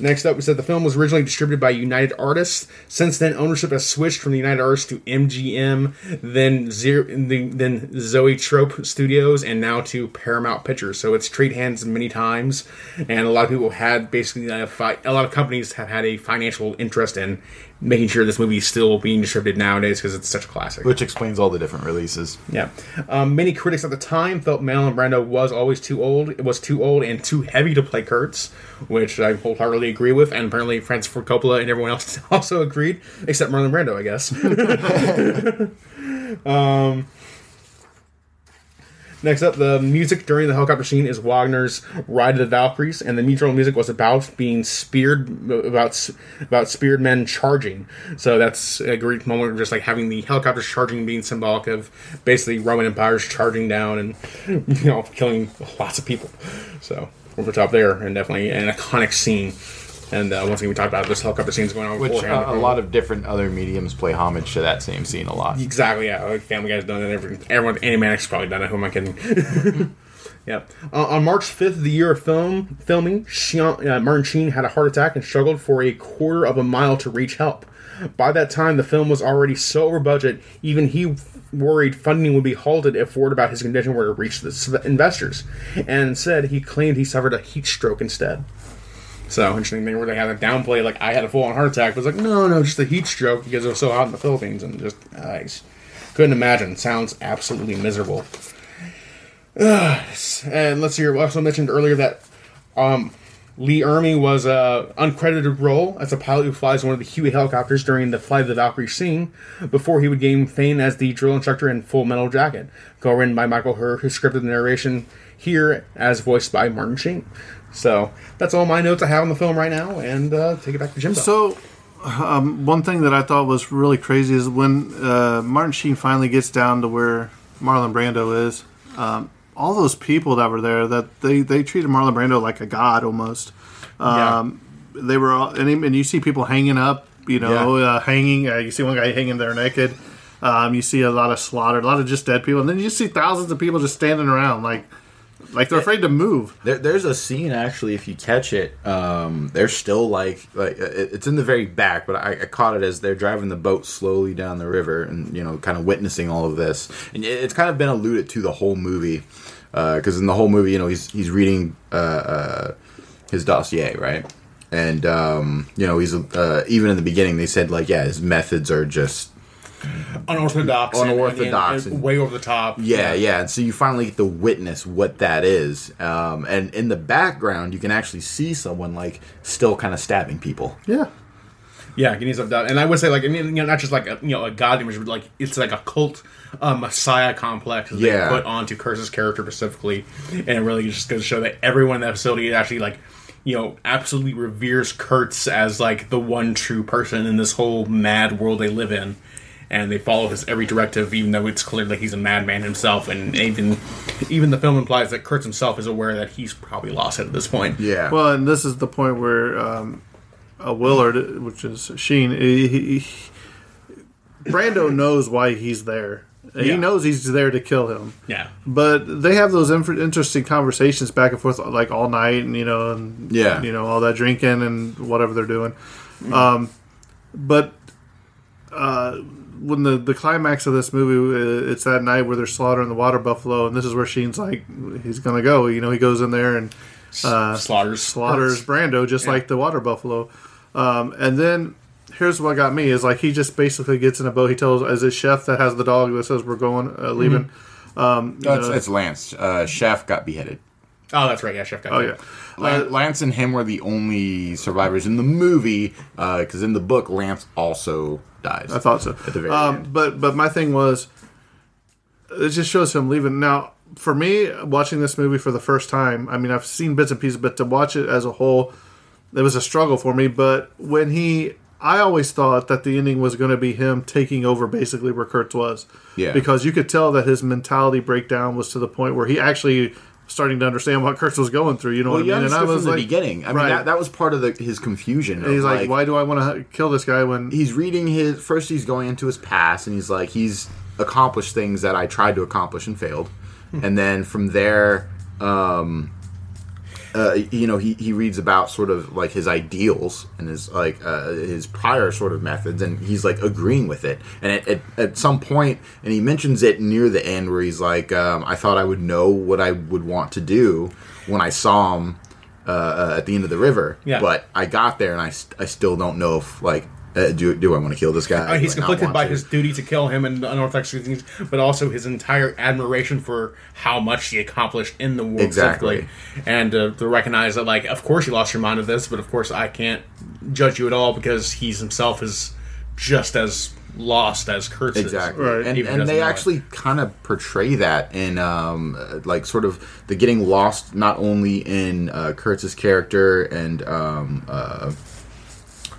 Speaker 7: Next up, we said the film was originally distributed by United Artists. Since then, ownership has switched from the United Artists to MGM, then Zero, then Zoetrope Studios, and now to Paramount Pictures. So it's trade hands many times, and a lot of people had basically a, fi- a lot of companies have had a financial interest in making sure this movie is still being distributed nowadays because it's such a classic.
Speaker 8: which explains all the different releases.
Speaker 7: Yeah. Um, many critics at the time felt Marlon Brando was always too old. It was too old and too heavy to play Kurtz, which I wholeheartedly agree with. And apparently Francis Ford Coppola and everyone else also agreed, except Marlon Brando, I guess. um, next up, the music during the helicopter scene is Wagner's "Ride of the Valkyries," and the neutral music was about being speared, about about speared men charging. So that's a great moment just like having the helicopters charging being symbolic of basically Roman empires charging down and you know killing lots of people. So over top there, and definitely an iconic scene. And uh, once again, we talked about this helicopter scenes going on.
Speaker 8: Which uh, a lot of different other mediums play homage to that same scene a lot.
Speaker 7: Exactly, yeah. Like Family Guy's done it. Every, everyone, Animaniacs probably done it. Who am I kidding? yeah. Uh, on March 5th, the year of film filming, uh, Martin Sheen had a heart attack and struggled for a quarter of a mile to reach help. By that time, the film was already so over budget, even he worried funding would be halted if word about his condition were to reach the investors. And instead, he claimed he suffered a heat stroke instead. So interesting thing where they had a downplay like I had a full on heart attack, but it's like no, no, just a heat stroke because it was so hot in the Philippines and just uh, I couldn't imagine. Sounds absolutely miserable. And let's see here. We also mentioned earlier that um, Lee Ermey was a uncredited role as a pilot who flies one of the Huey helicopters during the Flight of the Valkyrie scene before he would gain fame as the drill instructor in Full Metal Jacket, co-written by Michael Herr, who scripted the narration here as voiced by Martin Sheen. So that's all my notes I have on the film right now, and uh, take it back to Jimbo.
Speaker 6: So, um, one thing that I thought was really crazy is when uh, Martin Sheen finally gets down to where Marlon Brando is. Um, all those people that were there, that they, they treated Marlon Brando like a god almost. Um, They were all, and, and you see people hanging up, you know, uh, hanging. Uh, you see one guy hanging there naked. Um, you see a lot of slaughter, a lot of just dead people, and then you see thousands of people just standing around like, like they're afraid to move.
Speaker 8: There, there's a scene actually, if you catch it, um, they're still like like it's in the very back, but I, I caught it as they're driving the boat slowly down the river and you know kind of witnessing all of this, and it- it's kind of been alluded to the whole movie because in the whole movie, you know, he's he's reading uh, uh, his dossier, right? And um, you know, he's uh, even in the beginning they said like, yeah, his methods are just
Speaker 7: unorthodox,
Speaker 8: Unorthodox
Speaker 7: and, and
Speaker 8: and-
Speaker 7: way over the top.
Speaker 8: Yeah, yeah, and so you finally get to witness what that is, um, and in the background you can actually see someone like still kind of stabbing people.
Speaker 6: Yeah.
Speaker 7: Yeah, getting stuff done. And I would say, like, I mean, you know, not just like a, you know a god image, but like it's like a cult uh, messiah complex that
Speaker 8: Yeah.
Speaker 7: they put onto Kurtz's character specifically, and it really just goes to show that everyone in that facility actually like you know absolutely reveres Kurtz as like the one true person in this whole mad world they live in. And they follow his every directive, even though it's clear that he's a madman himself. And even, even the film implies that Kurtz himself is aware that he's probably lost it at this point.
Speaker 8: Yeah,
Speaker 6: Well, and this is the point where um, uh, Willard, which is Sheen, he, he, he- Brando knows why he's there. He
Speaker 7: Yeah.
Speaker 6: knows he's there to kill him.
Speaker 7: Yeah,
Speaker 6: But they have those inf- interesting conversations back and forth, like all night, and you know, and
Speaker 8: Yeah.
Speaker 6: you know, all that drinking and whatever they're doing. Um, but uh, when the the climax of this movie, uh, it's that night where they're slaughtering the water buffalo, and this is where Sheen's like, he's gonna go. You know, he goes in there and uh,
Speaker 7: slaughters
Speaker 6: slaughters
Speaker 7: Kurtz.
Speaker 6: Brando just like the water buffalo. Um, and then here's what got me is like he just basically gets in a boat. He tells as a chef that has the dog that says we're going uh, leaving. Um,
Speaker 8: no, it's,
Speaker 6: know-
Speaker 8: it's Lance. Uh, Chef got beheaded.
Speaker 7: Oh, that's right. Yeah, Chef got
Speaker 6: oh
Speaker 7: killed.
Speaker 6: yeah.
Speaker 8: Lan- Lance and him were the only survivors in the movie because in the book Lance also dies.
Speaker 6: I thought so.
Speaker 8: At the very
Speaker 6: um,
Speaker 8: end.
Speaker 6: But but my thing was, it just shows him leaving. Now, for me, watching this movie for the first time, I mean, I've seen bits and pieces, but to watch it as a whole, it was a struggle for me. But when he, I always thought that the ending was going to be him taking over basically where Kurtz was.
Speaker 8: Yeah.
Speaker 6: Because you could tell that his mentality breakdown was to the point where he actually starting to understand what Kurtz was going through. You know
Speaker 8: well,
Speaker 6: what
Speaker 8: you
Speaker 6: I mean?
Speaker 8: understood from the
Speaker 6: like,
Speaker 8: beginning. I mean,
Speaker 6: right.
Speaker 8: that, that was part of the, his confusion.
Speaker 6: And he's
Speaker 8: of,
Speaker 6: like, why do I want to kill this guy when
Speaker 8: he's reading his first he's going into his past and he's like he's accomplished things that i tried to accomplish and failed and then from there um uh, you know he, he reads about sort of like his ideals and his like uh, his prior sort of methods and he's like agreeing with it and at, at, at some point and he mentions it near the end where he's like um, i thought i would know what i would want to do when i saw him uh, uh, at the end of the river
Speaker 7: Yeah.
Speaker 8: but i got there and i, st- I still don't know if like uh, do, do i want to kill this guy
Speaker 7: Uh, he's
Speaker 8: Do I not
Speaker 7: conflicted by
Speaker 8: to?
Speaker 7: his duty to kill him and the unorthodox things, but also his entire admiration for how much he accomplished in the war,
Speaker 8: Exactly.
Speaker 7: and uh, to recognize that, like, of course you lost your mind of this, but of course I can't judge you at all because he's himself is just as lost as Kurtz is.
Speaker 8: Exactly,
Speaker 6: Right.
Speaker 8: and,
Speaker 7: Even if he
Speaker 8: and they
Speaker 7: know it.
Speaker 8: actually kind of portray that in um, uh, like sort of the getting lost not only in uh, Kurtz's character and um,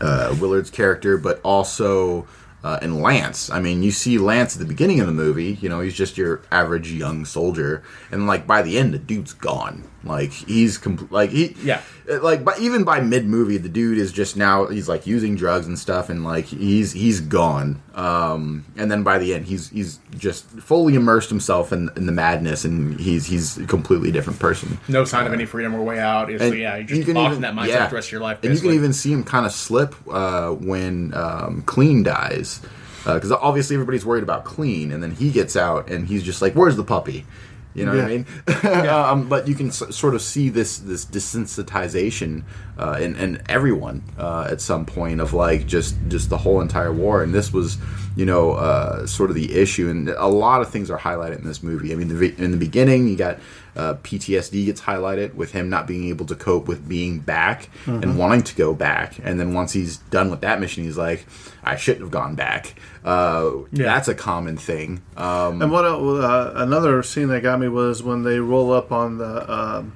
Speaker 8: uh, Willard's character, but also uh, in Lance. I mean, you see Lance at the beginning of the movie. You know, he's just your average young soldier, and like by the end, the dude's gone. Like he's compl- like he
Speaker 7: Yeah.
Speaker 8: uh, like but even by mid movie the dude is just now he's like using drugs and stuff and like he's he's gone um and then by the end he's he's just fully immersed himself in, in the madness and he's he's a completely different person
Speaker 7: No sign of any freedom or way out.
Speaker 8: And
Speaker 7: yeah, you're just locked in that mindset the rest of your life.
Speaker 8: and you can even see him kind of slip uh, when um, Clean dies, because obviously everybody's worried about Clean, and then he gets out and he's just like, "Where's the puppy?" You know what I mean? um, but you can s- sort of see this this desensitization uh, in, in everyone uh, at some point of like just just the whole entire war, and this was you know uh, sort of the issue, and a lot of things are highlighted in this movie. I mean, the, in the beginning, you got uh, PTSD gets highlighted with him not being able to cope with being back and wanting to go back, and then once he's done with that mission, he's like, I shouldn't have gone back. Uh, That's a common thing. Um,
Speaker 6: And what uh, another scene that got me was when they roll up on the um,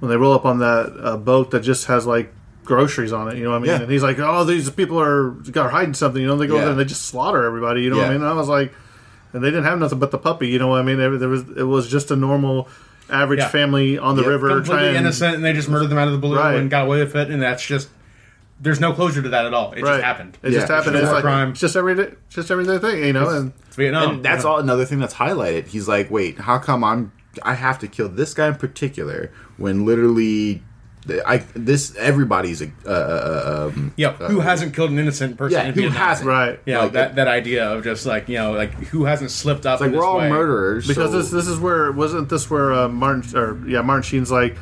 Speaker 6: when they roll up on that uh, boat that just has like groceries on it. You know what I mean?
Speaker 8: Yeah.
Speaker 6: And he's like, "Oh, these people are are hiding something." You know, they go
Speaker 8: Yeah.
Speaker 6: there and they just slaughter everybody. You know what I mean? And I was like, and they didn't have nothing but the puppy. You know what I mean? There, there was it was just a normal average
Speaker 7: Yeah.
Speaker 6: family on the
Speaker 8: Yeah.
Speaker 6: river
Speaker 7: completely
Speaker 6: trying.
Speaker 7: innocent, and they just murdered them out of the blue
Speaker 6: Right.
Speaker 7: and got away with it, and that's just there's no closure to that at all. It
Speaker 6: Right.
Speaker 7: just happened.
Speaker 6: It just happened.
Speaker 7: It's
Speaker 6: It's like
Speaker 7: crime.
Speaker 6: it's just everyday, just everyday thing, you know. And
Speaker 7: It's Vietnam.
Speaker 8: and that's all another thing that's highlighted. He's like, wait, how come I'm I have to kill this guy in particular when literally I this everybody's a uh, uh, um,
Speaker 7: Yeah, who hasn't killed an innocent person?
Speaker 8: yeah
Speaker 7: in
Speaker 8: who
Speaker 7: Vietnam?
Speaker 8: hasn't
Speaker 6: Right.
Speaker 7: Yeah,
Speaker 8: Like,
Speaker 7: that that idea of just like you know, like who hasn't slipped up?
Speaker 8: It's like
Speaker 7: in
Speaker 8: we're all
Speaker 7: way?
Speaker 8: murderers
Speaker 6: because
Speaker 8: so-
Speaker 6: this this is where wasn't this where uh, Martin or yeah Martin Sheen's like,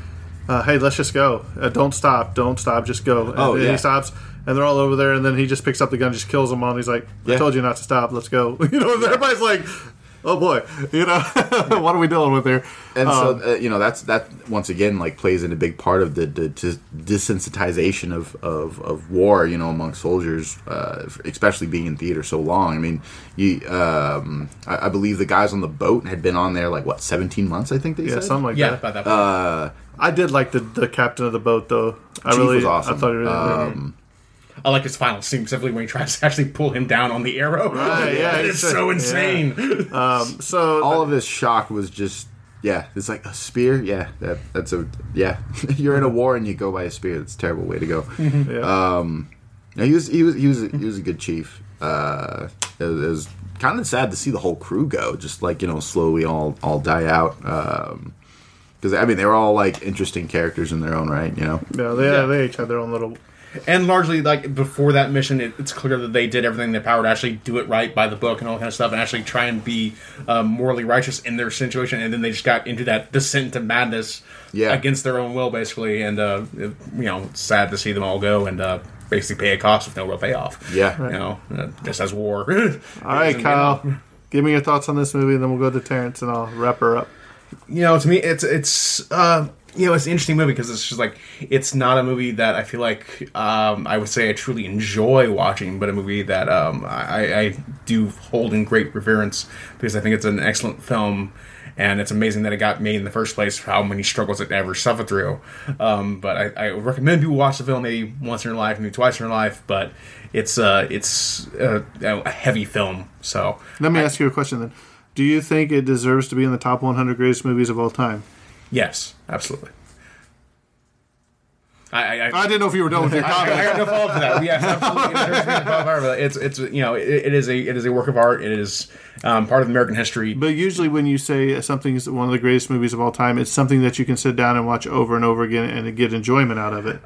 Speaker 6: uh, hey, let's just go. Uh, don't stop. Don't stop. Just go. And
Speaker 8: Oh,
Speaker 6: then
Speaker 8: yeah.
Speaker 6: he stops, and they're all over there, and then he just picks up the gun, and just kills them all. And he's like, "I
Speaker 8: Yeah.
Speaker 6: told you not to stop. Let's go." You know, and everybody's like, "Oh boy, you know, what are we dealing with here?"
Speaker 8: and
Speaker 6: Um,
Speaker 8: so uh, you know that's that once again like plays in a big part of the, the, the desensitization of, of, of war you know among soldiers uh, especially being in theater so long i mean you um, I, I believe the guys on the boat had been on there like what 17 months i think they
Speaker 6: yeah,
Speaker 8: said
Speaker 6: something like
Speaker 7: Yeah,
Speaker 6: that.
Speaker 7: about that. Point.
Speaker 8: uh,
Speaker 6: I did like the the captain of the boat though. I
Speaker 8: Chief
Speaker 6: really,
Speaker 8: was awesome.
Speaker 6: I thought he really.
Speaker 8: Um,
Speaker 7: I like his final scene specifically when he tries to actually pull him down on the arrow.
Speaker 6: Right, yeah,
Speaker 7: it is
Speaker 6: it's-
Speaker 7: so
Speaker 6: yeah.
Speaker 7: insane.
Speaker 6: um, so
Speaker 8: all of this shock was just yeah it's like a spear yeah that that's a yeah you're in a war and you go by a spear that's a terrible way to go
Speaker 6: yeah.
Speaker 8: Um, he was he was he was he was a good chief. Uh, it, was, it was kind of sad to see the whole crew go, just like you know, slowly all all die out. Because I mean, they were all like interesting characters in their own right, you know.
Speaker 6: yeah, they
Speaker 7: Yeah.
Speaker 6: they each had their own little.
Speaker 7: And largely, like before that mission, it, it's clear that they did everything in their power to actually do it right by the book and all that kind of stuff, and actually try and be um, morally righteous in their situation. And then they just got into that descent into madness
Speaker 8: Yeah.
Speaker 7: against their own will, basically. And uh, it- you know, it's sad to see them all go and uh, basically pay a cost with no real payoff.
Speaker 8: Yeah.
Speaker 7: you know, uh, just as war.
Speaker 6: All right, Kyle, give me your thoughts on this movie, and then we'll go to Terrence, and I'll wrap her up.
Speaker 7: you know, to me, it's it's uh, you know, it's an interesting movie because it's just like it's not a movie that I feel like um, I would say I truly enjoy watching, but a movie that um, I, I do hold in great reverence because I think it's an excellent film. And it's amazing that it got made in the first place. For how many struggles it ever suffered through. Um, but I, I recommend people watch the film maybe once in their life, maybe twice in their life. But it's uh, it's uh, a heavy film. So
Speaker 6: Let me ask you a question then. Do you think it deserves to be in the top 100 greatest movies of all time?
Speaker 7: Yes, absolutely. I, I,
Speaker 6: I didn't know if you were done with your
Speaker 7: I, I
Speaker 6: comment.
Speaker 7: got no follow up for that. Yes, absolutely. To be in the top five, but It's it's you know it, it is a it is a work of art. It is um, part of American history.
Speaker 6: But usually, when you say something is one of the greatest movies of all time, it's something that you can sit down and watch over and over again and get enjoyment out of it.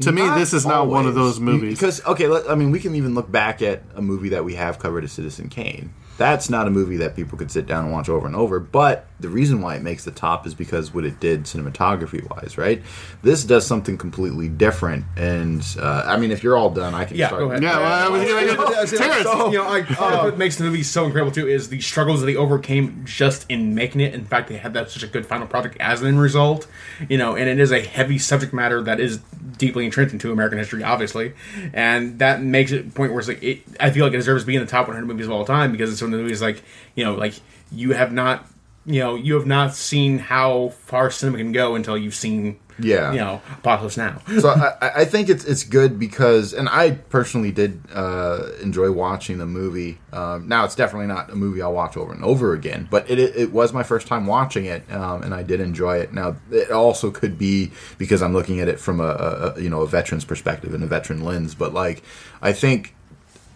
Speaker 6: To me, this is not one of those movies.
Speaker 8: Because okay, let, I mean, we can even look back at a movie that we have covered as Citizen Kane. That's not a movie that people could sit down and watch over and over. But the reason why it makes the top is because what it did cinematography wise, right? This does something completely different. And uh, I mean, if you're all done, I can
Speaker 7: Yeah,
Speaker 8: start.
Speaker 7: go ahead.
Speaker 6: yeah, well, I was gonna get
Speaker 7: Yeah, so, you know, I, part of what makes the movie so incredible too is the struggles that they overcame just in making it. In fact, they had that such a good final product as an end result. You know, and it is a heavy subject matter that is deeply entrenched into American history, obviously, and that makes it a point where it's like it, I feel like it deserves to be in the top 100 movies of all time because it's one the movies like you know, like you have not. You know, you have not seen how far cinema can go until you've seen,
Speaker 8: Yeah.
Speaker 7: you know, Apocalypse Now.
Speaker 8: so I, I think it's it's good because, and I personally did uh, enjoy watching the movie. Um, now it's definitely not a movie I'll watch over and over again, but it, it, it was my first time watching it, um, and I did enjoy it. Now it also could be because I'm looking at it from a, a you know a veteran's perspective and a veteran lens, but like I think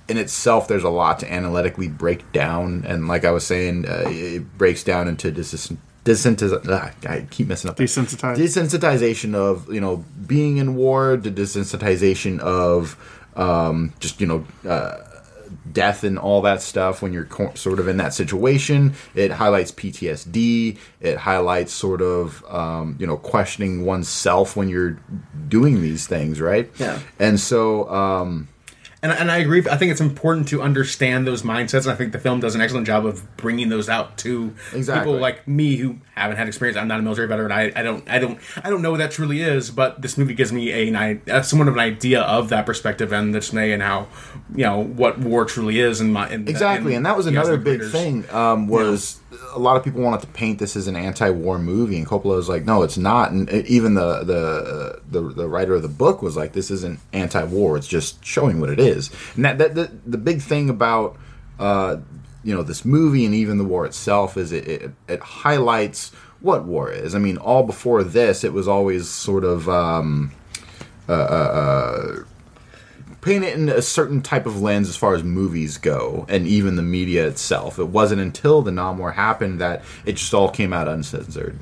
Speaker 8: in itself, there's a lot to analytically break down, and like I was saying, uh, it breaks down into dis- desensitiz- ah, I keep messing up.
Speaker 6: Desensitized.
Speaker 8: Desensitization of you know being in war, the desensitization of um, just you know. Uh, death and all that stuff when you're co- sort of in that situation it highlights ptsd it highlights sort of um, you know questioning oneself when you're doing these things right
Speaker 7: Yeah.
Speaker 8: and so um,
Speaker 7: And, and I agree. I think it's important to understand those mindsets. And I think the film does an excellent job of bringing those out to
Speaker 8: Exactly.
Speaker 7: people like me who haven't had experience. I'm not a military veteran. I, I don't I don't I don't know what that truly is. But this movie gives me a, i- uh, somewhat of an idea of that perspective and the dismay and how you know what war truly is. In my in,
Speaker 8: Exactly,
Speaker 7: in
Speaker 8: and that was another big
Speaker 7: creators.
Speaker 8: thing. Um, was a lot of people wanted to paint this as an anti-war movie, and Coppola was like, "No, it's not." And even the, the the the writer of the book was like, "This isn't anti-war. It's just showing what it is." And that, that the, the big thing about uh, you know this movie and even the war itself is it, it it highlights what war is. I mean, all before this, it was always sort of. Um, paint it in a certain type of lens as far as movies go, and even the media itself. It wasn't until the Nam War happened that it just all came out uncensored.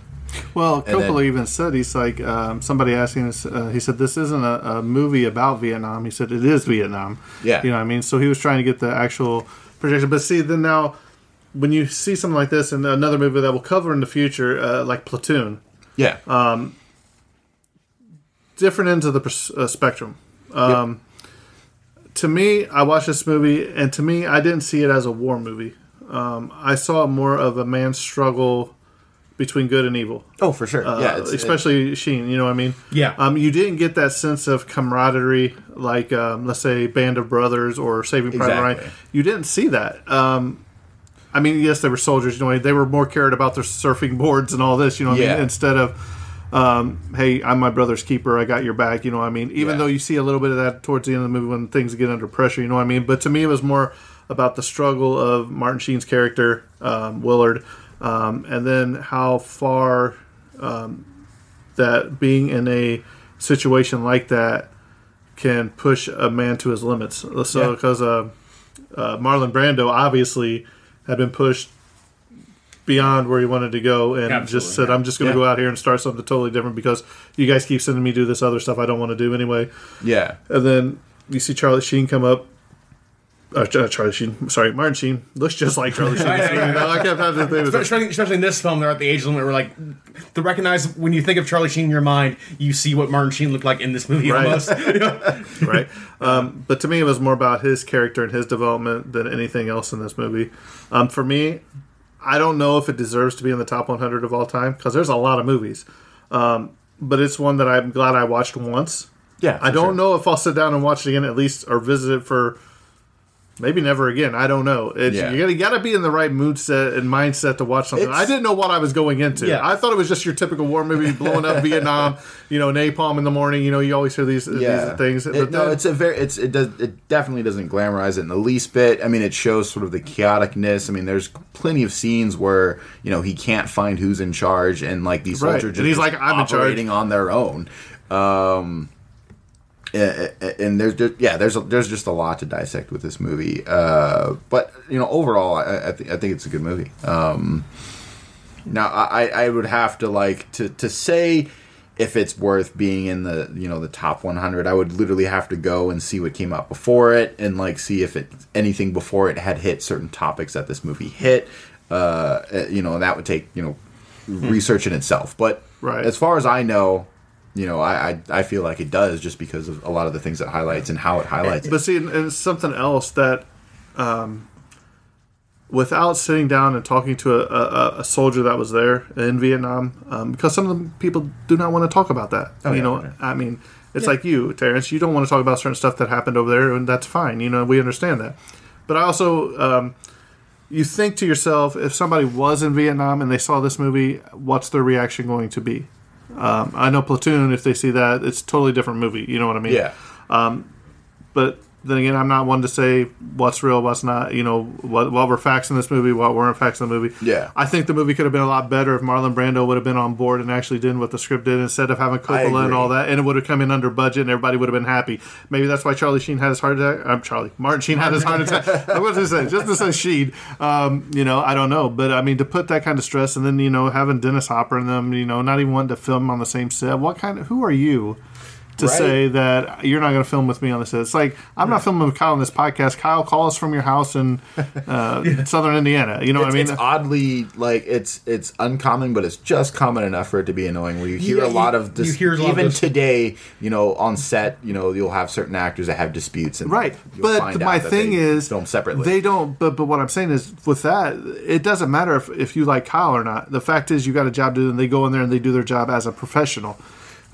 Speaker 6: Well,
Speaker 8: And
Speaker 6: Coppola
Speaker 8: then-
Speaker 6: even said he's like um, somebody asking us. Uh, he said this isn't a, a movie about Vietnam. He said it is Vietnam.
Speaker 8: Yeah.
Speaker 6: you know what I mean. So he was trying to get the actual projection. But see, then now when you see something like this and another movie that we'll cover in the future, uh, like Platoon,
Speaker 8: Yeah, Um,
Speaker 6: different ends of the pers- uh, spectrum. Um, to me, I watched this movie, and to me, I didn't see it as a war movie. Um, I saw it more of a man's struggle between good and evil.
Speaker 8: Oh, for sure.
Speaker 6: Uh,
Speaker 8: yeah, it's,
Speaker 6: especially Sheen. You know what I mean?
Speaker 7: Yeah.
Speaker 6: Um, you didn't get that sense of camaraderie, like um, let's say Band of Brothers or Saving Private Ryan. You didn't see that. Um, I mean, yes, they were soldiers. You know, they were more cared about their surfing boards and all this. You know, what I mean, instead of. Um, hey, I'm my brother's keeper. I got your back. You know what I mean? Even
Speaker 8: Yeah.
Speaker 6: though you see a little bit of that towards the end of the movie when things get under pressure, you know what I mean? But to me, it was more about the struggle of Martin Sheen's character, um, Willard, um, and then how far um, that being in a situation like that can push a man to his limits. So,
Speaker 8: Yeah.
Speaker 6: because uh, uh, Marlon Brando obviously had been pushed beyond where he wanted to go and
Speaker 7: Absolutely,
Speaker 6: just said,
Speaker 7: yeah.
Speaker 6: I'm just going to
Speaker 8: Yeah.
Speaker 6: go out here and start something totally different because you guys keep sending me do this other stuff I don't want to do anyway.
Speaker 8: yeah.
Speaker 6: And then you see Charlie Sheen come up. Uh, Ch- Charlie Sheen, sorry, Martin Sheen looks just like Charlie Sheen.
Speaker 7: Yeah, yeah, yeah.
Speaker 6: I kept having to think of it.
Speaker 7: Especially, especially in this film, they're at the age limit where, like, to recognize when you think of Charlie Sheen in your mind, you see what Martin Sheen looked like in this movie
Speaker 6: Right.
Speaker 7: almost.
Speaker 6: Right? Um, but to me, it was more about his character and his development than anything else in this movie. Um, for me, I don't know if it deserves to be in the top 100 of all time because there's a lot of movies. Um, but it's one that I'm glad I watched once.
Speaker 8: Yeah,
Speaker 6: I don't
Speaker 8: sure.
Speaker 6: know if I'll sit down and watch it again at least or visit it for maybe never again. I don't know. It's,
Speaker 8: Yeah.
Speaker 6: You gotta, gotta be in the right mood set and mindset to watch something.
Speaker 8: It's-
Speaker 6: I didn't know what I was going into.
Speaker 7: Yeah.
Speaker 6: I thought it was just your typical war movie, blowing up Vietnam. You know, napalm in the morning. You know, you always hear these,
Speaker 8: yeah.
Speaker 6: these things.
Speaker 8: It- no,
Speaker 6: then-
Speaker 8: it's a very it's it does it definitely doesn't glamorize it in the least bit. I mean, it shows sort of the chaoticness. I mean, there's plenty of scenes where you know he can't find who's in charge, and like these
Speaker 6: Right.
Speaker 8: soldiers
Speaker 6: And he's like, "I'm in charge."
Speaker 8: operating on their own. Um, and there's just yeah, there's a, there's just a lot to dissect with this movie. Uh, but you know, overall, I, I, th- I think it's a good movie. Um, now, I, I would have to like to to say if it's worth being in the you know the top 100. I would literally have to go and see what came out before it and like see if it anything before it had hit certain topics that this movie hit. Uh, eh, you know, and that would take you know research in itself. But
Speaker 6: Right.
Speaker 8: as far as I know. You know, I, I I feel like it does just because of a lot of the things it highlights and how it highlights.
Speaker 6: But see, and and it's something else that, um, without sitting down and talking to a, a, a soldier that was there in Vietnam, um, because some of the people do not want to talk about that. you
Speaker 8: yeah,
Speaker 6: know,
Speaker 8: yeah.
Speaker 6: I mean, it's like you, Terrence. You don't want to talk about certain stuff that happened over there, and that's fine. You know, we understand that. But I also, um, you think to yourself, if somebody was in Vietnam and they saw this movie, what's their reaction going to be? Um, I know Platoon. If they see that, it's a totally different movie. You know what I mean?
Speaker 8: yeah, Um,
Speaker 6: but then again, I'm not one to say what's real, what's not. You know, what, what were facts in this movie, what weren't facts in the movie.
Speaker 8: Yeah.
Speaker 6: I think the movie could have been a lot better if Marlon Brando would have been on board and actually did what the script did instead of having Coppola and all that, and it would have come in under budget and everybody would have been happy. Maybe that's why Charlie Sheen had his heart attack. I'm Charlie Martin Sheen had his heart attack. I was to say just to say Sheen. Um, you know, I don't know, but I mean to put that kind of stress and then you know having Dennis Hopper and them, you know, not even wanting to film on the same set. What kind of who are you? To
Speaker 8: Right.
Speaker 6: say that you're not going to film with me on this. It's like I'm not filming with Kyle on this podcast. Kyle, call us from your house in uh, Southern Indiana. You know
Speaker 8: it's,
Speaker 6: what I mean?
Speaker 8: it's oddly like it's it's uncommon, but it's just common enough for it to be annoying. Where you hear
Speaker 7: Yeah,
Speaker 8: a lot of this,
Speaker 7: you hear a lot of
Speaker 8: even
Speaker 7: this-
Speaker 8: today, you know, on set, you know, you'll have certain actors that have disputes, and
Speaker 6: Right, but my thing is,
Speaker 8: film separately.
Speaker 6: They don't. But but what I'm saying is, with that, it doesn't matter if, if you like Kyle or not. The fact is, you got a job to do, and they go in there and they do their job as a professional.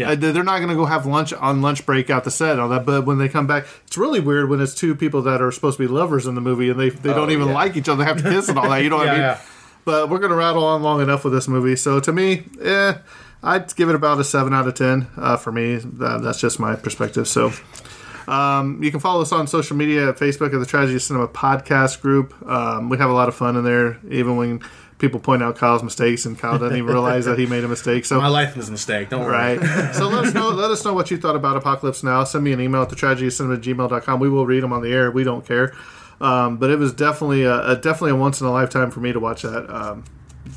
Speaker 7: Yeah.
Speaker 6: Uh, they- they're not going to go have lunch on lunch break out the set and all that. But when they come back, it's really weird when it's two people that are supposed to be lovers in the movie and they they don't
Speaker 8: Oh,
Speaker 6: even
Speaker 8: yeah.
Speaker 6: like each other. They have to kiss and all that. You know what I mean?
Speaker 7: yeah.
Speaker 6: But we're going to rattle on long enough with this movie. So to me, eh, I'd give it about a seven out of ten. Uh, for me, that, that's just my perspective. So. Um, you can follow us on social media at Facebook at the Tragedy Cinema Podcast Group. Um, we have a lot of fun in there, even when people point out Kyle's mistakes, and Kyle doesn't even realize that he made a mistake. So
Speaker 7: My life was a mistake. Don't worry.
Speaker 6: Right. so let us know let us know what you thought about Apocalypse Now. Send me an email at the gmail.com. We will read them on the air. We don't care. Um, but it was definitely a, a definitely a once in a lifetime for me to watch that. Um,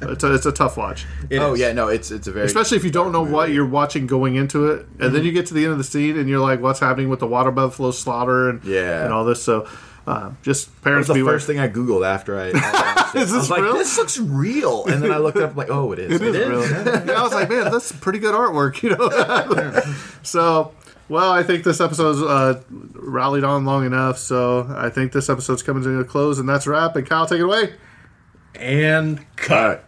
Speaker 6: it's, a, it's a tough watch,
Speaker 7: It
Speaker 8: oh
Speaker 7: is.
Speaker 8: yeah, no, it's it's a very
Speaker 6: especially if you don't know what you're watching going into it, and then you get to the end of the scene and you're like, "What's happening with the water buffalo slaughter and
Speaker 8: Yeah.
Speaker 6: and all this?" So, uh, just
Speaker 8: That was
Speaker 6: parents
Speaker 8: the
Speaker 6: beware.
Speaker 8: first thing I googled after I. I watched it.
Speaker 6: Is
Speaker 8: I
Speaker 6: this
Speaker 8: was like,
Speaker 6: real?
Speaker 8: "This looks real," and then I looked up, I'm like, "Oh, it is.
Speaker 6: It is real. Yeah, I was like, man, that's pretty good artwork, you know. so Well, I think this episode's uh, rallied on long enough, so I think this episode's coming to a close, and that's a wrap. And Kyle, take it away.
Speaker 7: And cut.